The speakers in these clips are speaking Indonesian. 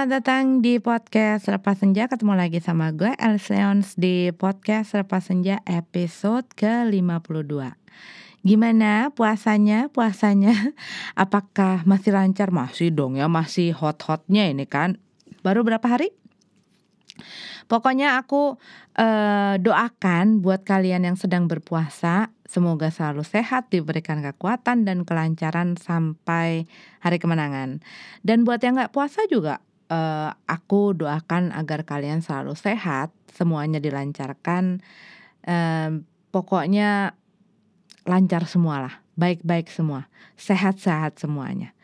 selamat datang di podcast Lepas Senja Ketemu lagi sama gue Elseons di podcast Lepas Senja episode ke-52 Gimana puasanya? Puasanya apakah masih lancar? Masih dong ya, masih hot-hotnya ini kan Baru berapa hari? Pokoknya aku uh, doakan buat kalian yang sedang berpuasa Semoga selalu sehat, diberikan kekuatan dan kelancaran sampai hari kemenangan. Dan buat yang nggak puasa juga, uh, aku doakan agar kalian selalu sehat, semuanya dilancarkan. Uh, pokoknya lancar semualah, baik-baik semua, sehat-sehat semuanya.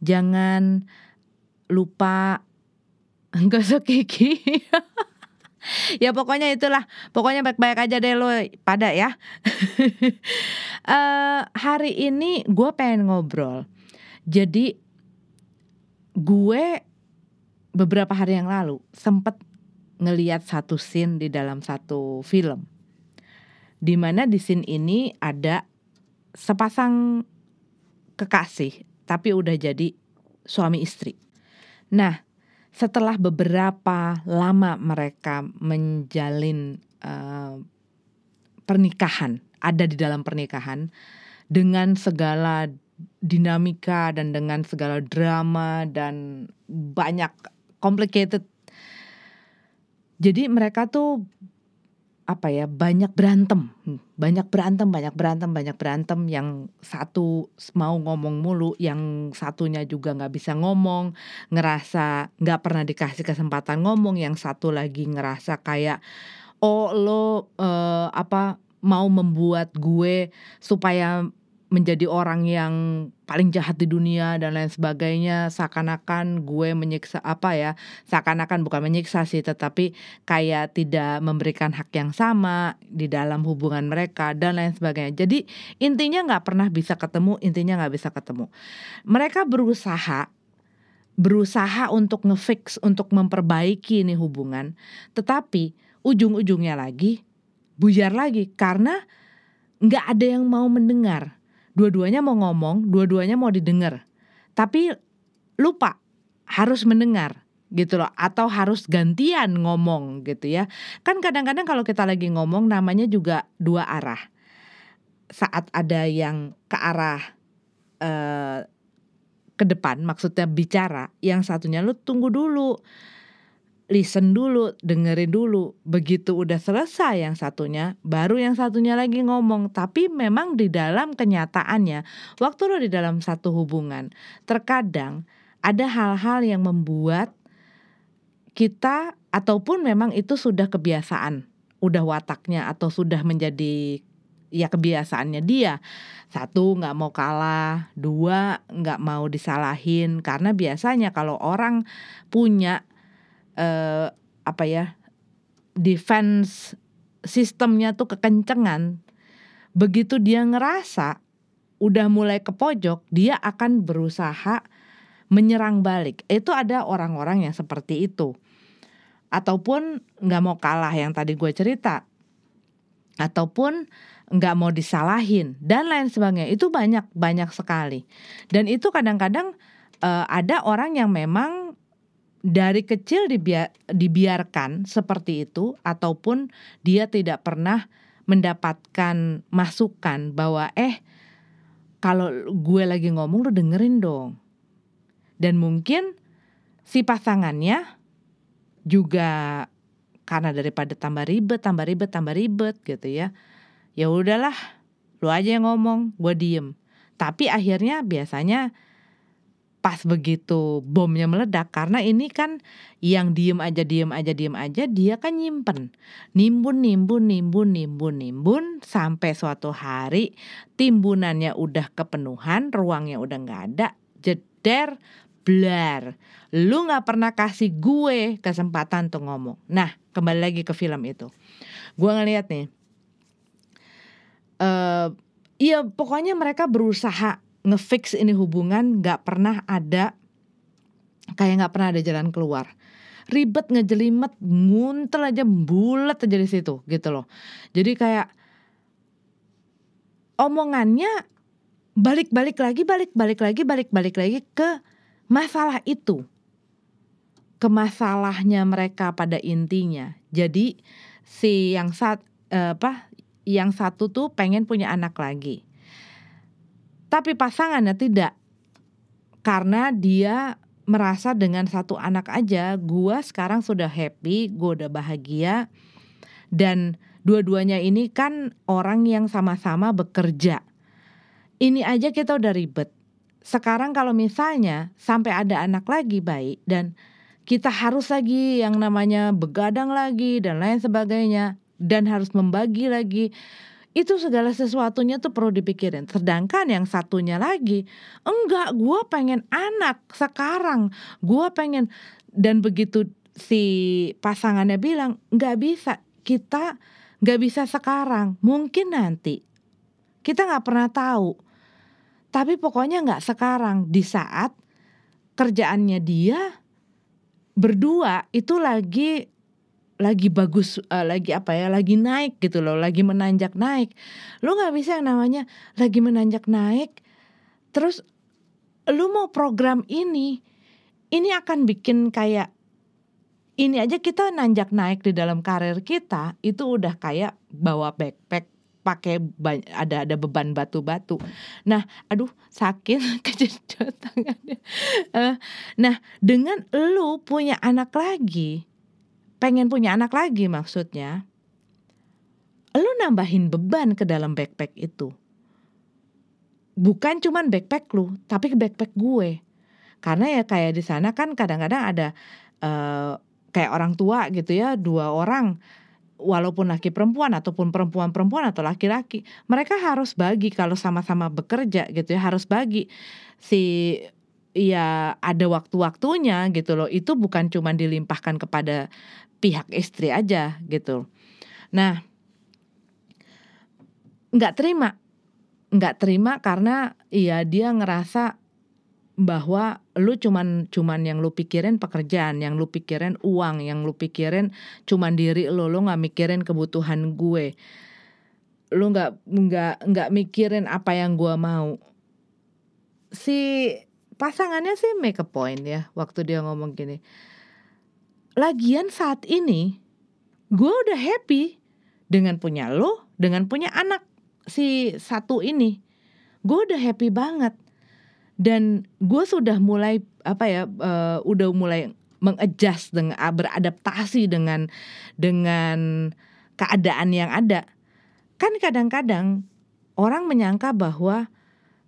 Jangan lupa gosok gigi. ya pokoknya itulah pokoknya baik-baik aja deh lo pada ya uh, hari ini gue pengen ngobrol jadi gue beberapa hari yang lalu sempet ngeliat satu scene di dalam satu film. Di mana di scene ini ada sepasang kekasih tapi udah jadi suami istri. Nah setelah beberapa lama mereka menjalin uh, pernikahan, ada di dalam pernikahan dengan segala dinamika dan dengan segala drama dan banyak complicated. Jadi mereka tuh apa ya banyak berantem. Banyak berantem banyak berantem banyak berantem. Yang satu mau ngomong mulu yang satunya juga nggak bisa ngomong ngerasa nggak pernah dikasih kesempatan ngomong. Yang satu lagi ngerasa kayak oh lo uh, apa mau membuat gue supaya menjadi orang yang paling jahat di dunia dan lain sebagainya seakan-akan gue menyiksa apa ya seakan-akan bukan menyiksa sih tetapi kayak tidak memberikan hak yang sama di dalam hubungan mereka dan lain sebagainya. Jadi intinya nggak pernah bisa ketemu intinya nggak bisa ketemu. Mereka berusaha berusaha untuk ngefix untuk memperbaiki ini hubungan tetapi ujung-ujungnya lagi buyar lagi karena nggak ada yang mau mendengar dua-duanya mau ngomong, dua-duanya mau didengar. Tapi lupa harus mendengar gitu loh atau harus gantian ngomong gitu ya. Kan kadang-kadang kalau kita lagi ngomong namanya juga dua arah. Saat ada yang ke arah eh, ke depan maksudnya bicara, yang satunya lu tunggu dulu listen dulu, dengerin dulu. Begitu udah selesai yang satunya, baru yang satunya lagi ngomong. Tapi memang di dalam kenyataannya, waktu lo di dalam satu hubungan, terkadang ada hal-hal yang membuat kita ataupun memang itu sudah kebiasaan, udah wataknya atau sudah menjadi ya kebiasaannya dia satu nggak mau kalah dua nggak mau disalahin karena biasanya kalau orang punya uh, apa ya defense sistemnya tuh kekencengan begitu dia ngerasa udah mulai ke pojok dia akan berusaha menyerang balik. Itu ada orang-orang yang seperti itu. Ataupun nggak mau kalah yang tadi gue cerita. Ataupun nggak mau disalahin dan lain sebagainya. Itu banyak banyak sekali. Dan itu kadang-kadang uh, ada orang yang memang dari kecil dibiar, dibiarkan seperti itu ataupun dia tidak pernah mendapatkan masukan bahwa eh kalau gue lagi ngomong lu dengerin dong. Dan mungkin si pasangannya juga karena daripada tambah ribet, tambah ribet, tambah ribet gitu ya. Ya udahlah, lu aja yang ngomong, gue diem. Tapi akhirnya biasanya pas begitu bomnya meledak karena ini kan yang diem aja diem aja diem aja dia kan nyimpen. Nimbun nimbun nimbun nimbun nimbun sampai suatu hari timbunannya udah kepenuhan ruangnya udah nggak ada jeder blar. Lu nggak pernah kasih gue kesempatan untuk ngomong. Nah kembali lagi ke film itu. Gue ngeliat nih uh, Iya pokoknya mereka berusaha ngefix ini hubungan nggak pernah ada kayak nggak pernah ada jalan keluar ribet ngejelimet nguntel aja bulat aja di situ gitu loh jadi kayak omongannya balik-balik lagi balik-balik lagi balik-balik lagi ke masalah itu ke masalahnya mereka pada intinya. Jadi si yang saat eh, apa yang satu tuh pengen punya anak lagi. Tapi pasangannya tidak. Karena dia merasa dengan satu anak aja gua sekarang sudah happy, gua udah bahagia dan dua-duanya ini kan orang yang sama-sama bekerja. Ini aja kita udah ribet. Sekarang kalau misalnya sampai ada anak lagi baik dan kita harus lagi yang namanya begadang lagi dan lain sebagainya dan harus membagi lagi itu segala sesuatunya tuh perlu dipikirin. Sedangkan yang satunya lagi, enggak, gue pengen anak sekarang, gue pengen dan begitu si pasangannya bilang nggak bisa, kita nggak bisa sekarang, mungkin nanti. Kita nggak pernah tahu. Tapi pokoknya nggak sekarang di saat kerjaannya dia berdua itu lagi lagi bagus uh, lagi apa ya lagi naik gitu loh lagi menanjak naik lo nggak bisa yang namanya lagi menanjak naik terus lu mau program ini ini akan bikin kayak ini aja kita nanjak naik di dalam karir kita itu udah kayak bawa backpack pakai ada ada beban batu-batu. Nah, aduh sakit kejedot tangannya. Uh, nah, dengan lu punya anak lagi, pengen punya anak lagi maksudnya, lu nambahin beban ke dalam backpack itu. Bukan cuman backpack lu, tapi backpack gue. Karena ya kayak di sana kan kadang-kadang ada uh, kayak orang tua gitu ya, dua orang walaupun laki perempuan ataupun perempuan perempuan atau laki-laki mereka harus bagi kalau sama-sama bekerja gitu ya harus bagi si ya ada waktu-waktunya gitu loh itu bukan cuma dilimpahkan kepada pihak istri aja gitu. Nah, nggak terima, nggak terima karena ya dia ngerasa bahwa lu cuman cuman yang lu pikirin pekerjaan, yang lu pikirin uang, yang lu pikirin cuman diri lu, lu nggak mikirin kebutuhan gue, lu nggak nggak nggak mikirin apa yang gue mau. Si pasangannya sih make a point ya waktu dia ngomong gini lagian saat ini gue udah happy dengan punya lo, dengan punya anak si satu ini. Gue udah happy banget. Dan gue sudah mulai apa ya, uh, udah mulai mengadjust dengan beradaptasi dengan dengan keadaan yang ada. Kan kadang-kadang orang menyangka bahwa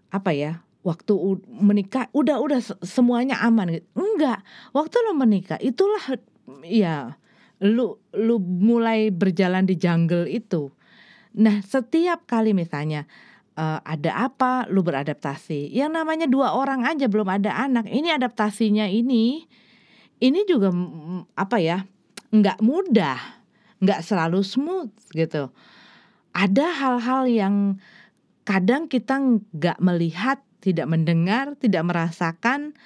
apa ya, waktu menikah udah udah semuanya aman enggak waktu lo menikah itulah ya lu lu mulai berjalan di jungle itu. Nah, setiap kali misalnya uh, ada apa, lu beradaptasi. Yang namanya dua orang aja belum ada anak. Ini adaptasinya ini ini juga apa ya? nggak mudah, nggak selalu smooth gitu. Ada hal-hal yang kadang kita nggak melihat, tidak mendengar, tidak merasakan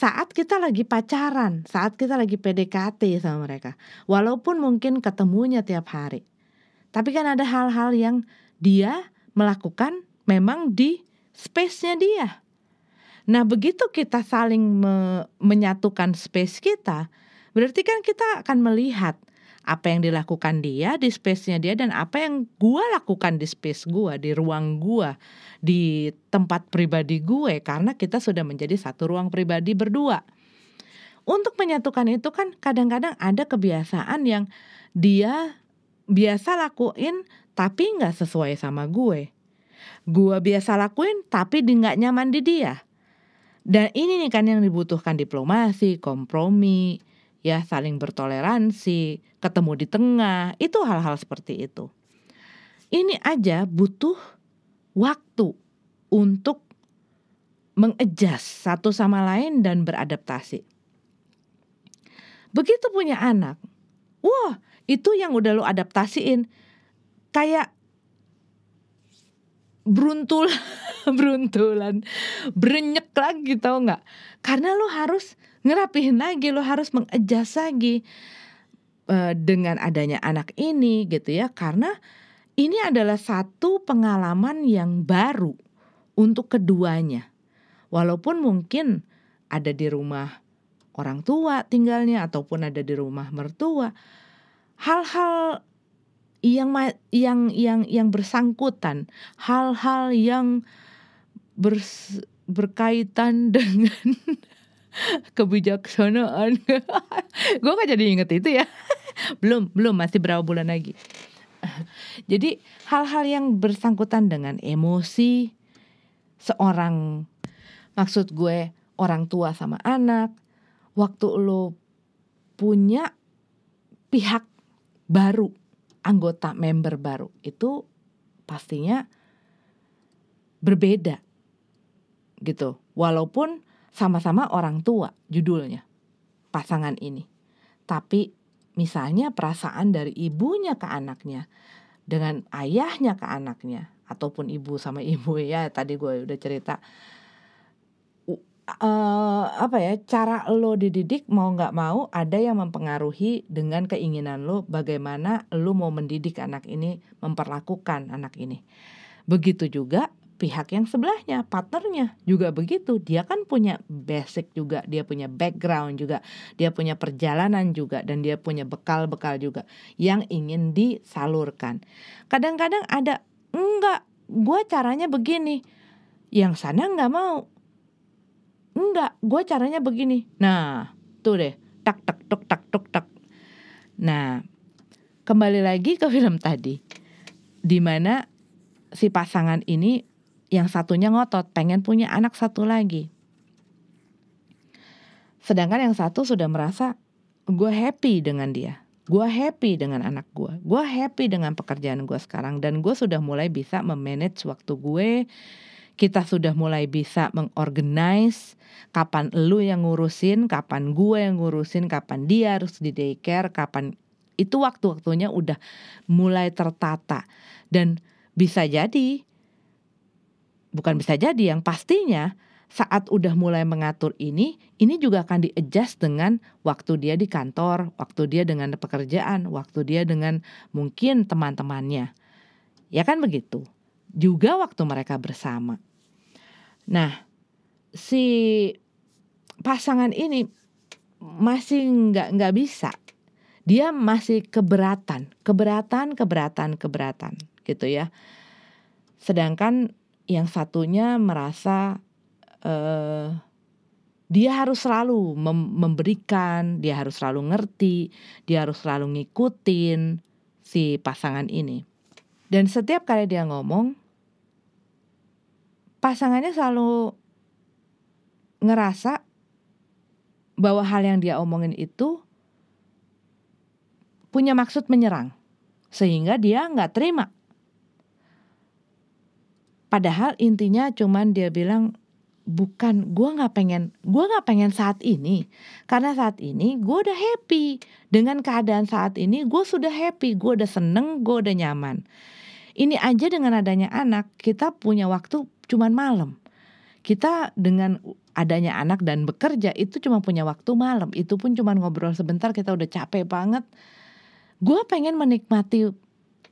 saat kita lagi pacaran, saat kita lagi PDKT sama mereka. Walaupun mungkin ketemunya tiap hari. Tapi kan ada hal-hal yang dia melakukan memang di space-nya dia. Nah, begitu kita saling me menyatukan space kita, berarti kan kita akan melihat apa yang dilakukan dia di space-nya dia dan apa yang gua lakukan di space gua, di ruang gua, di tempat pribadi gue karena kita sudah menjadi satu ruang pribadi berdua. Untuk menyatukan itu kan kadang-kadang ada kebiasaan yang dia biasa lakuin tapi nggak sesuai sama gue. Gue biasa lakuin tapi di nggak nyaman di dia. Dan ini nih kan yang dibutuhkan diplomasi, kompromi, ya saling bertoleransi, ketemu di tengah, itu hal-hal seperti itu. Ini aja butuh waktu untuk mengejas satu sama lain dan beradaptasi. Begitu punya anak, wah itu yang udah lo adaptasiin kayak beruntul beruntulan berenyek lagi tau nggak karena lo harus ngerapihin lagi lo harus mengejas lagi uh, dengan adanya anak ini gitu ya karena ini adalah satu pengalaman yang baru untuk keduanya walaupun mungkin ada di rumah orang tua tinggalnya ataupun ada di rumah mertua. Hal-hal yang yang yang yang bersangkutan, hal-hal yang bers, berkaitan dengan kebijaksanaan. gue gak jadi inget itu ya. belum, belum masih berapa bulan lagi. jadi hal-hal yang bersangkutan dengan emosi seorang maksud gue orang tua sama anak, waktu lo punya pihak baru, anggota member baru itu pastinya berbeda gitu. Walaupun sama-sama orang tua judulnya pasangan ini. Tapi misalnya perasaan dari ibunya ke anaknya dengan ayahnya ke anaknya ataupun ibu sama ibu ya tadi gue udah cerita uh, apa ya cara lo dididik mau nggak mau ada yang mempengaruhi dengan keinginan lo bagaimana lo mau mendidik anak ini memperlakukan anak ini begitu juga pihak yang sebelahnya, partnernya juga begitu. Dia kan punya basic juga, dia punya background juga, dia punya perjalanan juga, dan dia punya bekal-bekal juga yang ingin disalurkan. Kadang-kadang ada enggak, gue caranya begini, yang sana nggak mau. Enggak, gue caranya begini. Nah, tuh deh, tak tak tuk tak tuk tak. Nah, kembali lagi ke film tadi, di mana si pasangan ini yang satunya ngotot pengen punya anak satu lagi. Sedangkan yang satu sudah merasa gue happy dengan dia. Gue happy dengan anak gue. Gue happy dengan pekerjaan gue sekarang. Dan gue sudah mulai bisa memanage waktu gue. Kita sudah mulai bisa mengorganize kapan lu yang ngurusin, kapan gue yang ngurusin, kapan dia harus di daycare, kapan itu waktu-waktunya udah mulai tertata. Dan bisa jadi bukan bisa jadi yang pastinya saat udah mulai mengatur ini, ini juga akan di-adjust dengan waktu dia di kantor, waktu dia dengan pekerjaan, waktu dia dengan mungkin teman-temannya. Ya kan begitu. Juga waktu mereka bersama. Nah, si pasangan ini masih nggak nggak bisa. Dia masih keberatan, keberatan, keberatan, keberatan, gitu ya. Sedangkan yang satunya merasa uh, dia harus selalu mem memberikan, dia harus selalu ngerti, dia harus selalu ngikutin si pasangan ini. Dan setiap kali dia ngomong, pasangannya selalu ngerasa bahwa hal yang dia omongin itu punya maksud menyerang, sehingga dia nggak terima Padahal intinya cuman dia bilang bukan gue nggak pengen gue nggak pengen saat ini. Karena saat ini gue udah happy. Dengan keadaan saat ini gue sudah happy gue udah seneng gue udah nyaman. Ini aja dengan adanya anak kita punya waktu cuman malam. Kita dengan adanya anak dan bekerja itu cuma punya waktu malam. Itu pun cuma ngobrol sebentar kita udah capek banget. Gue pengen menikmati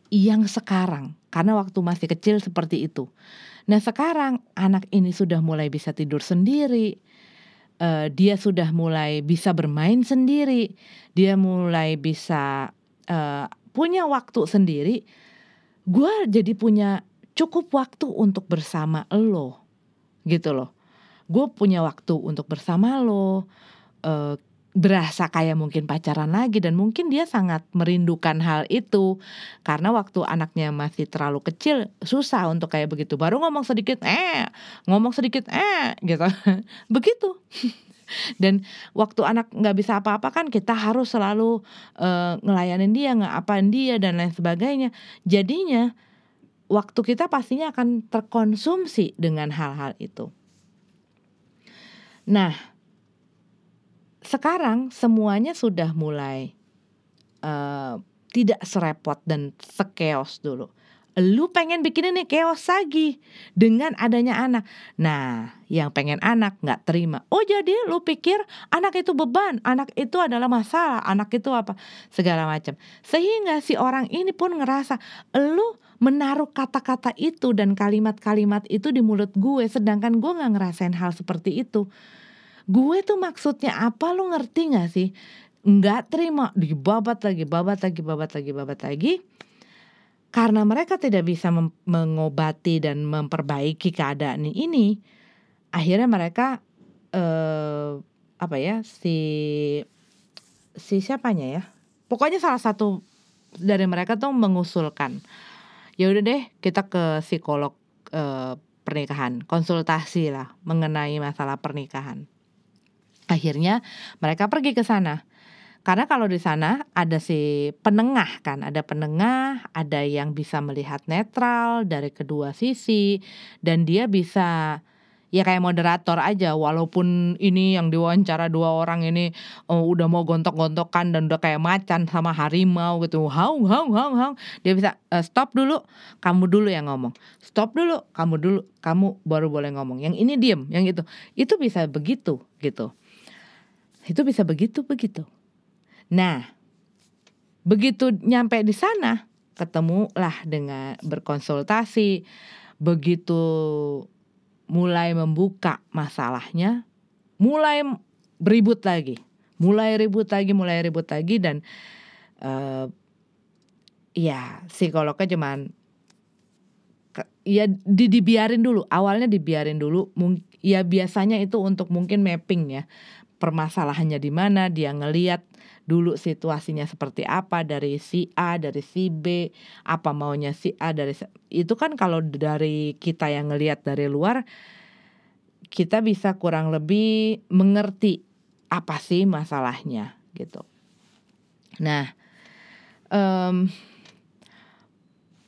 yang sekarang karena waktu masih kecil seperti itu. Nah sekarang anak ini sudah mulai bisa tidur sendiri, uh, dia sudah mulai bisa bermain sendiri, dia mulai bisa uh, punya waktu sendiri. Gue jadi punya cukup waktu untuk bersama lo, gitu loh. Gue punya waktu untuk bersama lo. Uh, berasa kayak mungkin pacaran lagi dan mungkin dia sangat merindukan hal itu. Karena waktu anaknya masih terlalu kecil susah untuk kayak begitu. Baru ngomong sedikit eh ngomong sedikit eh gitu. Begitu. Dan waktu anak nggak bisa apa-apa kan kita harus selalu uh, ngelayanin dia nggak apain dia dan lain sebagainya. Jadinya waktu kita pastinya akan terkonsumsi dengan hal-hal itu. Nah sekarang semuanya sudah mulai uh, tidak serepot dan sekeos dulu. Lu pengen bikin ini keos lagi dengan adanya anak. Nah, yang pengen anak nggak terima. Oh jadi lu pikir anak itu beban, anak itu adalah masalah, anak itu apa segala macam. Sehingga si orang ini pun ngerasa lu menaruh kata-kata itu dan kalimat-kalimat itu di mulut gue, sedangkan gue nggak ngerasain hal seperti itu gue tuh maksudnya apa lu ngerti gak sih? Nggak terima dibabat lagi babat lagi babat lagi babat lagi. Karena mereka tidak bisa mengobati dan memperbaiki keadaan ini akhirnya mereka eh, apa ya si si siapanya ya? Pokoknya salah satu dari mereka tuh mengusulkan ya udah deh kita ke psikolog eh, pernikahan konsultasi lah mengenai masalah pernikahan akhirnya mereka pergi ke sana. Karena kalau di sana ada si penengah kan, ada penengah, ada yang bisa melihat netral dari kedua sisi dan dia bisa ya kayak moderator aja walaupun ini yang diwawancara dua orang ini oh, udah mau gontok-gontokan dan udah kayak macan sama harimau gitu. Haung haung haung haung. Dia bisa uh, stop dulu kamu dulu yang ngomong. Stop dulu kamu dulu kamu baru boleh ngomong. Yang ini diem yang itu. Itu bisa begitu gitu itu bisa begitu begitu. Nah begitu nyampe di sana ketemulah dengan berkonsultasi. Begitu mulai membuka masalahnya, mulai beribut lagi, mulai ribut lagi, mulai ribut lagi dan uh, ya psikolognya cuman ya di, dibiarin dulu. Awalnya dibiarin dulu ya biasanya itu untuk mungkin mapping ya permasalahannya di mana dia ngeliat dulu situasinya seperti apa dari si A dari si B apa maunya si A dari itu kan kalau dari kita yang ngelihat dari luar kita bisa kurang lebih mengerti apa sih masalahnya gitu. Nah um,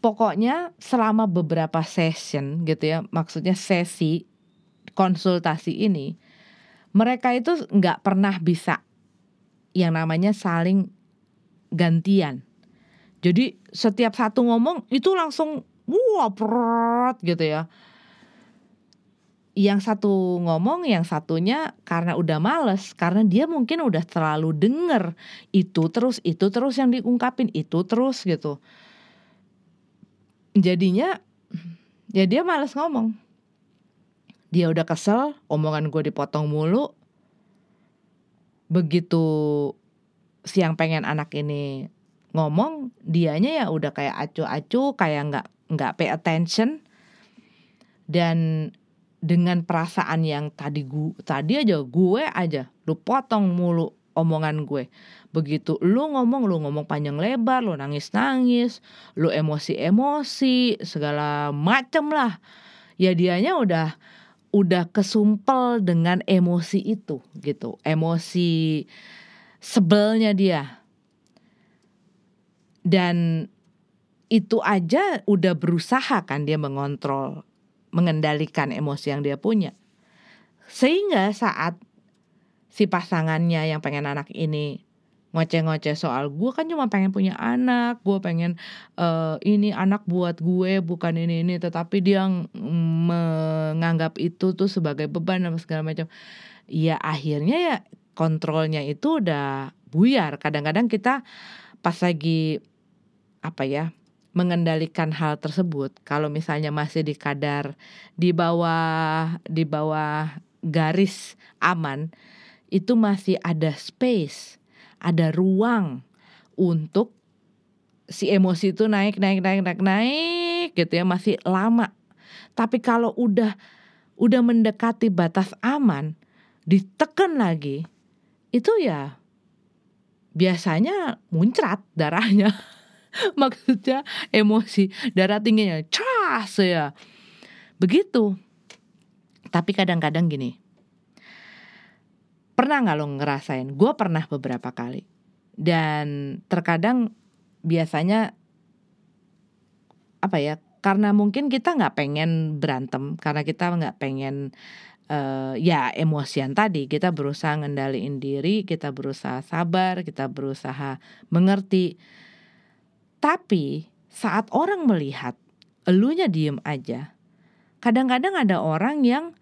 pokoknya selama beberapa session gitu ya maksudnya sesi konsultasi ini mereka itu nggak pernah bisa yang namanya saling gantian. Jadi setiap satu ngomong itu langsung wah perut gitu ya. Yang satu ngomong, yang satunya karena udah males, karena dia mungkin udah terlalu denger itu terus, itu terus yang diungkapin, itu terus gitu. Jadinya ya dia males ngomong. Dia udah kesel, omongan gue dipotong mulu, begitu siang pengen anak ini ngomong dianya ya udah kayak acu-acu kayak nggak nggak pay attention. Dan dengan perasaan yang tadi gue tadi aja gue aja lu potong mulu omongan gue. Begitu lu ngomong lu ngomong panjang lebar lu nangis nangis lu emosi emosi segala macem lah. Ya dianya udah udah kesumpel dengan emosi itu gitu. Emosi sebelnya dia. Dan itu aja udah berusaha kan dia mengontrol mengendalikan emosi yang dia punya. Sehingga saat si pasangannya yang pengen anak ini ngoceh-ngoceh soal gue kan cuma pengen punya anak gue pengen uh, ini anak buat gue bukan ini ini. Tetapi dia menganggap itu tuh sebagai beban dan segala macam. Ya akhirnya ya kontrolnya itu udah buyar. Kadang-kadang kita pas lagi apa ya mengendalikan hal tersebut kalau misalnya masih di kadar di bawah di bawah garis aman itu masih ada space ada ruang untuk si emosi itu naik naik naik naik naik gitu ya masih lama. Tapi kalau udah udah mendekati batas aman, ditekan lagi, itu ya biasanya muncrat darahnya. Maksudnya emosi, darah tingginya cas ya. Begitu. Tapi kadang-kadang gini, Pernah nggak lo ngerasain? Gue pernah beberapa kali. Dan terkadang biasanya apa ya? Karena mungkin kita nggak pengen berantem, karena kita nggak pengen uh, ya emosian tadi. Kita berusaha ngendaliin diri, kita berusaha sabar, kita berusaha mengerti. Tapi saat orang melihat elunya diem aja, kadang-kadang ada orang yang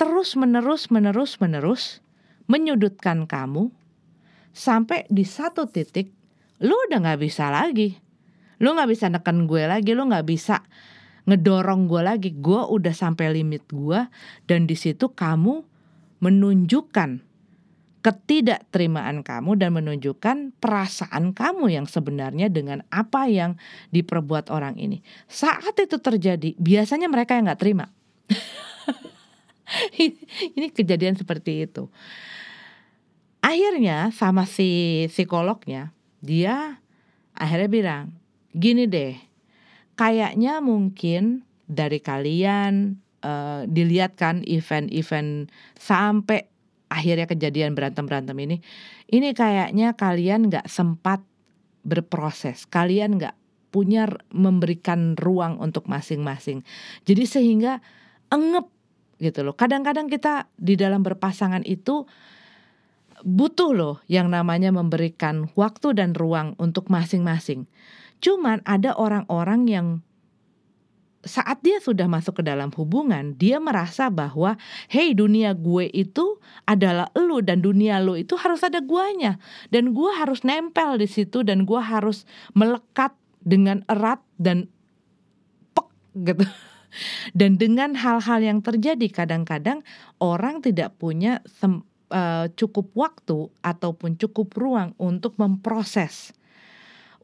terus menerus menerus menerus menyudutkan kamu sampai di satu titik lu udah nggak bisa lagi lu nggak bisa neken gue lagi lu nggak bisa ngedorong gue lagi gue udah sampai limit gue dan di situ kamu menunjukkan ketidakterimaan kamu dan menunjukkan perasaan kamu yang sebenarnya dengan apa yang diperbuat orang ini. Saat itu terjadi, biasanya mereka yang nggak terima. ini kejadian seperti itu. Akhirnya sama si psikolognya, dia akhirnya bilang, gini deh, kayaknya mungkin dari kalian uh, dilihat kan event-event sampai akhirnya kejadian berantem-berantem ini, ini kayaknya kalian nggak sempat berproses, kalian nggak punya memberikan ruang untuk masing-masing. Jadi sehingga engep gitu loh. Kadang-kadang kita di dalam berpasangan itu butuh loh yang namanya memberikan waktu dan ruang untuk masing-masing. Cuman ada orang-orang yang saat dia sudah masuk ke dalam hubungan, dia merasa bahwa, hey dunia gue itu adalah lu dan dunia lu itu harus ada guanya dan gue harus nempel di situ dan gue harus melekat dengan erat dan pek gitu. Dan dengan hal-hal yang terjadi kadang-kadang orang tidak punya uh, cukup waktu ataupun cukup ruang untuk memproses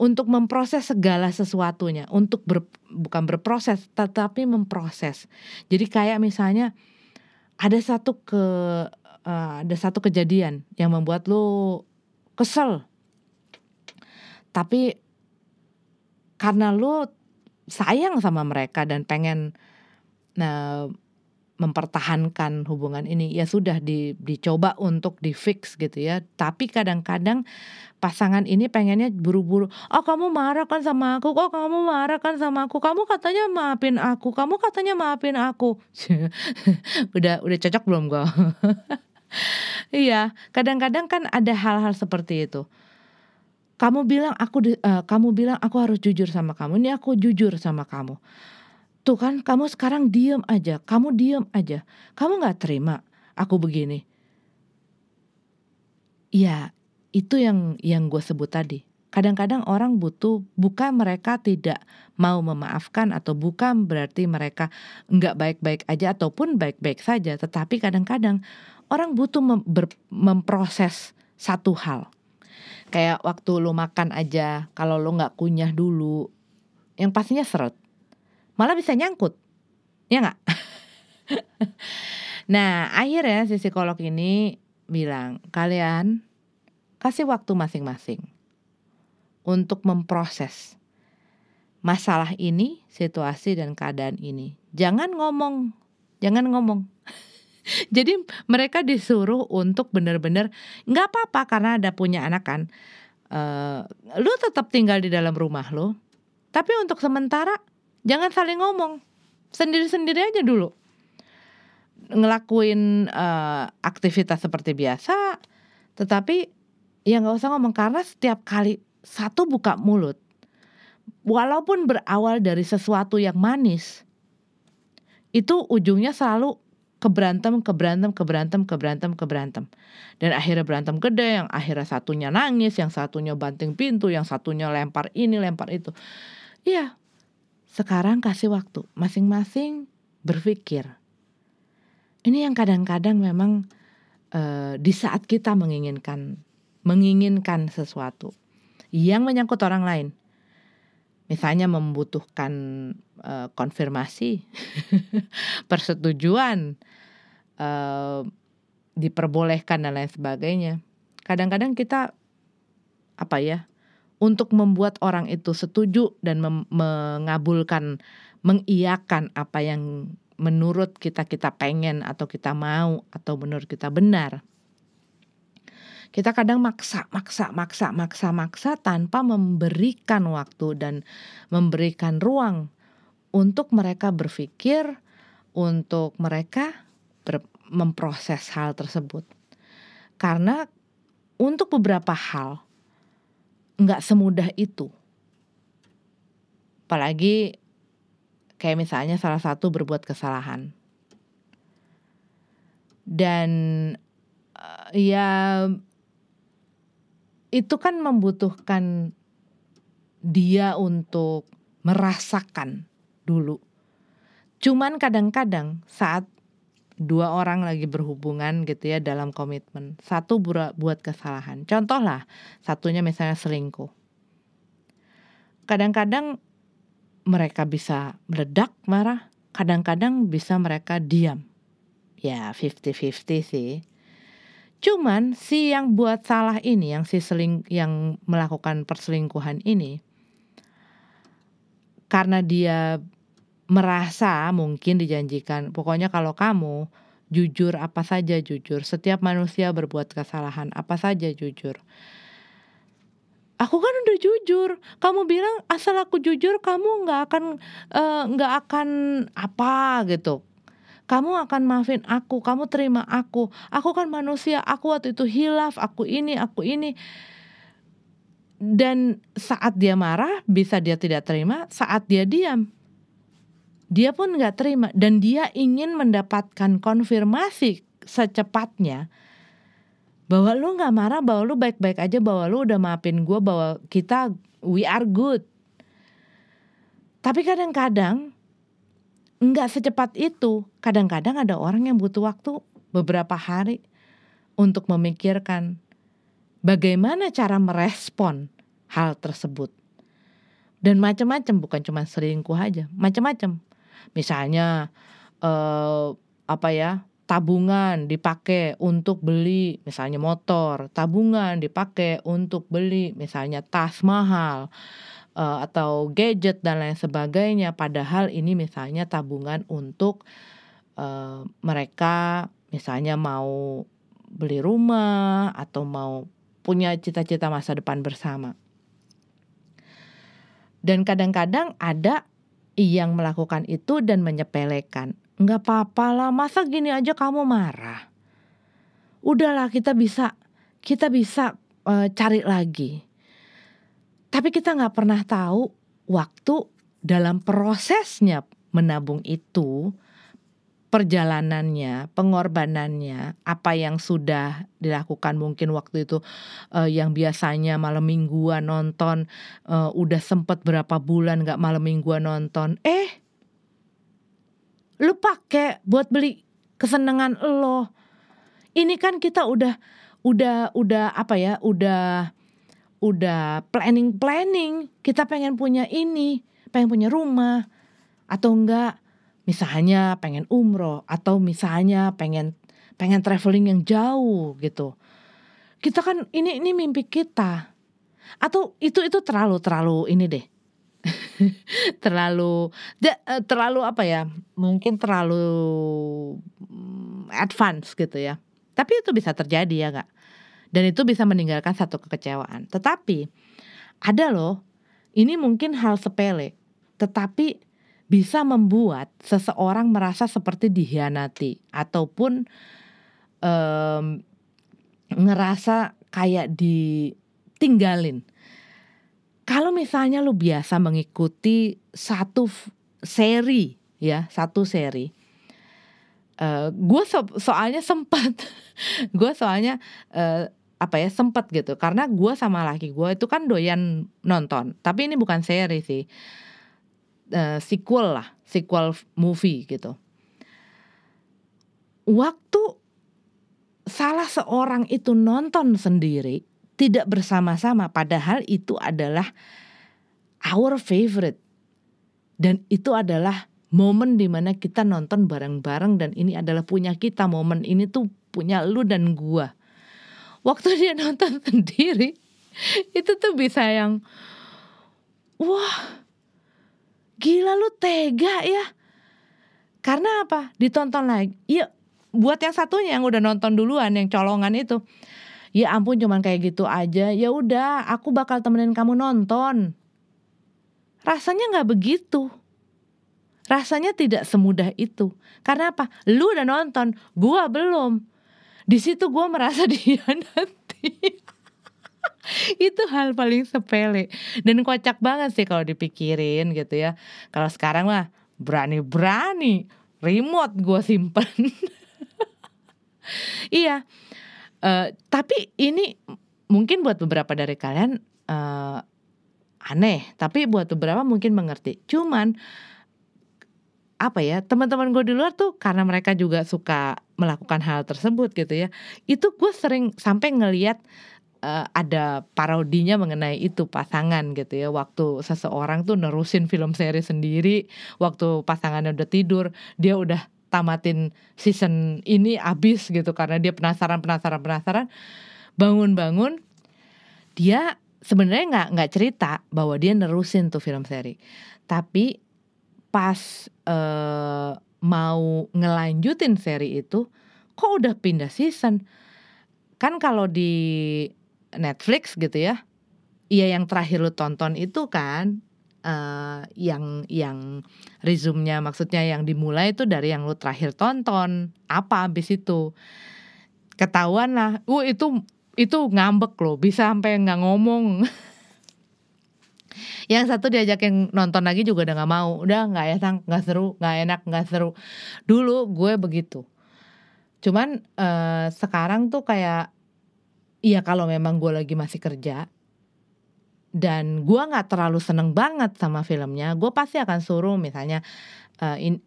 untuk memproses segala sesuatunya, untuk ber, bukan berproses tetapi memproses. Jadi kayak misalnya ada satu ke uh, ada satu kejadian yang membuat lo kesel. Tapi karena lo sayang sama mereka dan pengen nah mempertahankan hubungan ini. Ya sudah di, dicoba untuk di fix gitu ya. Tapi kadang-kadang pasangan ini pengennya buru-buru oh kamu marah kan sama aku? Oh, kamu marah kan sama aku? Kamu katanya maafin aku. Kamu katanya maafin aku. Udah udah cocok belum gue iya kadang-kadang kan ada hal-hal seperti itu. Kamu bilang aku uh, kamu bilang aku harus jujur sama kamu. Ini aku jujur sama kamu Tuh kan kamu sekarang diem aja, kamu diem aja. Kamu gak terima aku begini. Ya itu yang yang gue sebut tadi. Kadang-kadang orang butuh bukan mereka tidak mau memaafkan atau bukan berarti mereka nggak baik-baik aja ataupun baik-baik saja. Tetapi kadang-kadang orang butuh mem memproses satu hal. Kayak waktu lo makan aja, kalau lo nggak kunyah dulu, yang pastinya seret malah bisa nyangkut. Ya nggak? Nah akhirnya si psikolog ini bilang kalian kasih waktu masing-masing untuk memproses masalah ini situasi dan keadaan ini. Jangan ngomong jangan ngomong. Jadi mereka disuruh untuk benar-benar nggak apa-apa karena ada punya anak kan. Uh, lu tetap tinggal di dalam rumah lo tapi untuk sementara jangan saling ngomong sendiri-sendiri aja dulu ngelakuin uh, aktivitas seperti biasa tetapi ya nggak usah ngomong karena setiap kali satu buka mulut walaupun berawal dari sesuatu yang manis itu ujungnya selalu keberantem, keberantem, keberantem, keberantem, keberantem. Dan akhirnya berantem gede, yang akhirnya satunya nangis, yang satunya banting pintu, yang satunya lempar ini, lempar itu. Iya, sekarang kasih waktu masing-masing berpikir. Ini yang kadang-kadang memang uh, di saat kita menginginkan menginginkan sesuatu yang menyangkut orang lain. Misalnya membutuhkan uh, konfirmasi, persetujuan, uh, diperbolehkan dan lain sebagainya. Kadang-kadang kita apa ya untuk membuat orang itu setuju dan mengabulkan mengiyakan apa yang menurut kita kita pengen atau kita mau atau menurut kita benar. Kita kadang maksa, maksa, maksa, maksa, maksa tanpa memberikan waktu dan memberikan ruang untuk mereka berpikir, untuk mereka ber, memproses hal tersebut. Karena untuk beberapa hal nggak semudah itu. Apalagi kayak misalnya salah satu berbuat kesalahan. Dan uh, ya itu kan membutuhkan dia untuk merasakan dulu. Cuman kadang-kadang saat dua orang lagi berhubungan gitu ya dalam komitmen. Satu buat kesalahan. Contoh lah, satunya misalnya selingkuh. Kadang-kadang mereka bisa meledak marah, kadang-kadang bisa mereka diam. Ya 50-50 sih. Cuman si yang buat salah ini, yang si seling yang melakukan perselingkuhan ini karena dia merasa mungkin dijanjikan, pokoknya kalau kamu jujur apa saja jujur, setiap manusia berbuat kesalahan apa saja jujur. Aku kan udah jujur. Kamu bilang asal aku jujur kamu nggak akan eh, nggak uh, akan apa gitu. Kamu akan maafin aku, kamu terima aku. Aku kan manusia, aku waktu itu hilaf, aku ini, aku ini. Dan saat dia marah bisa dia tidak terima, saat dia diam dia pun nggak terima dan dia ingin mendapatkan konfirmasi secepatnya bahwa lu nggak marah, bahwa lu baik-baik aja, bahwa lu udah maafin gue, bahwa kita we are good. Tapi kadang-kadang nggak secepat itu. Kadang-kadang ada orang yang butuh waktu beberapa hari untuk memikirkan bagaimana cara merespon hal tersebut. Dan macam-macam bukan cuma selingkuh aja, macam-macam. Misalnya eh, apa ya? tabungan dipakai untuk beli misalnya motor, tabungan dipakai untuk beli misalnya tas mahal uh, atau gadget dan lain sebagainya. Padahal ini misalnya tabungan untuk uh, mereka misalnya mau beli rumah atau mau punya cita-cita masa depan bersama. Dan kadang-kadang ada yang melakukan itu dan menyepelekan Nggak apa-apa lah, masa gini aja kamu marah? Udahlah kita bisa, kita bisa uh, cari lagi. Tapi kita nggak pernah tahu waktu dalam prosesnya menabung itu, perjalanannya, pengorbanannya, apa yang sudah dilakukan mungkin waktu itu uh, yang biasanya malam mingguan nonton, uh, udah sempet berapa bulan nggak malam mingguan nonton, eh lu pakai buat beli kesenangan lo. Ini kan kita udah udah udah apa ya udah udah planning planning kita pengen punya ini pengen punya rumah atau enggak misalnya pengen umroh atau misalnya pengen pengen traveling yang jauh gitu. Kita kan ini ini mimpi kita. Atau itu itu terlalu terlalu ini deh. Terlalu eh, terlalu apa ya? Mungkin terlalu mm, advance gitu ya. Tapi itu bisa terjadi ya kak. Dan itu bisa meninggalkan satu kekecewaan. Tetapi ada loh ini mungkin hal sepele. Tetapi bisa membuat seseorang merasa seperti dihianati ataupun um, ngerasa kayak ditinggalin. Kalau misalnya lu biasa mengikuti satu seri ya, satu seri. Uh, gue so soalnya sempat, gue soalnya uh, apa ya sempat gitu. Karena gue sama laki gue itu kan doyan nonton. Tapi ini bukan seri sih uh, sequel lah sequel movie gitu. Waktu salah seorang itu nonton sendiri tidak bersama-sama padahal itu adalah our favorite. Dan itu adalah momen di mana kita nonton bareng-bareng dan ini adalah punya kita. Momen ini tuh punya lu dan gua. Waktu dia nonton sendiri itu tuh bisa yang wah gila lu tega ya. Karena apa? Ditonton lagi. Iya buat yang satunya yang udah nonton duluan yang colongan itu. Ya ampun cuman kayak gitu aja. Ya udah aku bakal temenin kamu nonton. Rasanya nggak begitu. Rasanya tidak semudah itu. Karena apa? Lu udah nonton gua belum. Di situ gua merasa dia nanti itu hal paling sepele. Dan kocak banget sih kalau dipikirin gitu ya. Kalau sekarang mah berani-berani remote gue simpen. Iya. Uh, tapi ini mungkin buat beberapa dari kalian uh, aneh, tapi buat beberapa mungkin mengerti. Cuman apa ya teman-teman gue di luar tuh karena mereka juga suka melakukan hal tersebut gitu ya. Itu gue sering sampai ngeliat uh, ada parodinya mengenai itu pasangan gitu ya. Waktu seseorang tuh nerusin film seri sendiri waktu pasangannya udah tidur dia udah tamatin season ini abis gitu karena dia penasaran penasaran penasaran. Bangun-bangun dia sebenarnya nggak nggak cerita bahwa dia nerusin tuh film seri. Tapi pas uh, mau ngelanjutin seri itu kok udah pindah season? Kan kalau di Netflix gitu ya. Iya yang terakhir lu tonton itu kan uh, yang yang resume-nya maksudnya yang dimulai itu dari yang lu terakhir tonton. Apa habis itu? Ketahuan lah. Uh itu itu ngambek loh bisa sampai nggak ngomong. Yang satu diajakin nonton lagi juga udah nggak mau. Udah nggak enak nggak seru nggak enak nggak seru. Dulu gue begitu. Cuman uh, sekarang tuh kayak iya kalau memang gue lagi masih kerja dan gue nggak terlalu seneng banget sama filmnya gue pasti akan suruh misalnya uh, in,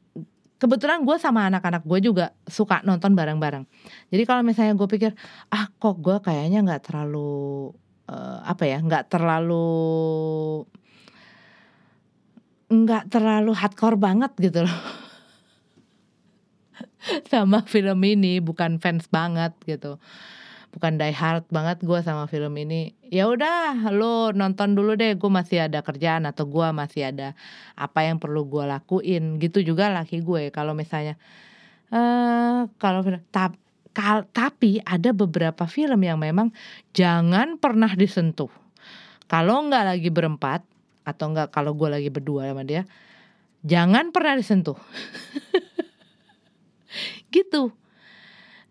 kebetulan gue sama anak-anak gue juga suka nonton bareng-bareng. Jadi kalau misalnya gue pikir ah kok gue kayaknya nggak terlalu uh, apa ya nggak terlalu nggak terlalu hardcore banget gitu loh. Sama film ini bukan fans banget gitu bukan die hard banget gue sama film ini. Ya udah lo nonton dulu deh gue masih ada kerjaan atau gue masih ada apa yang perlu gue lakuin. Gitu juga laki gue kalau misalnya eh kalau tap, kal, tapi ada beberapa film yang memang jangan pernah disentuh. Kalau nggak lagi berempat atau enggak kalau gue lagi berdua sama dia jangan pernah disentuh. Gitu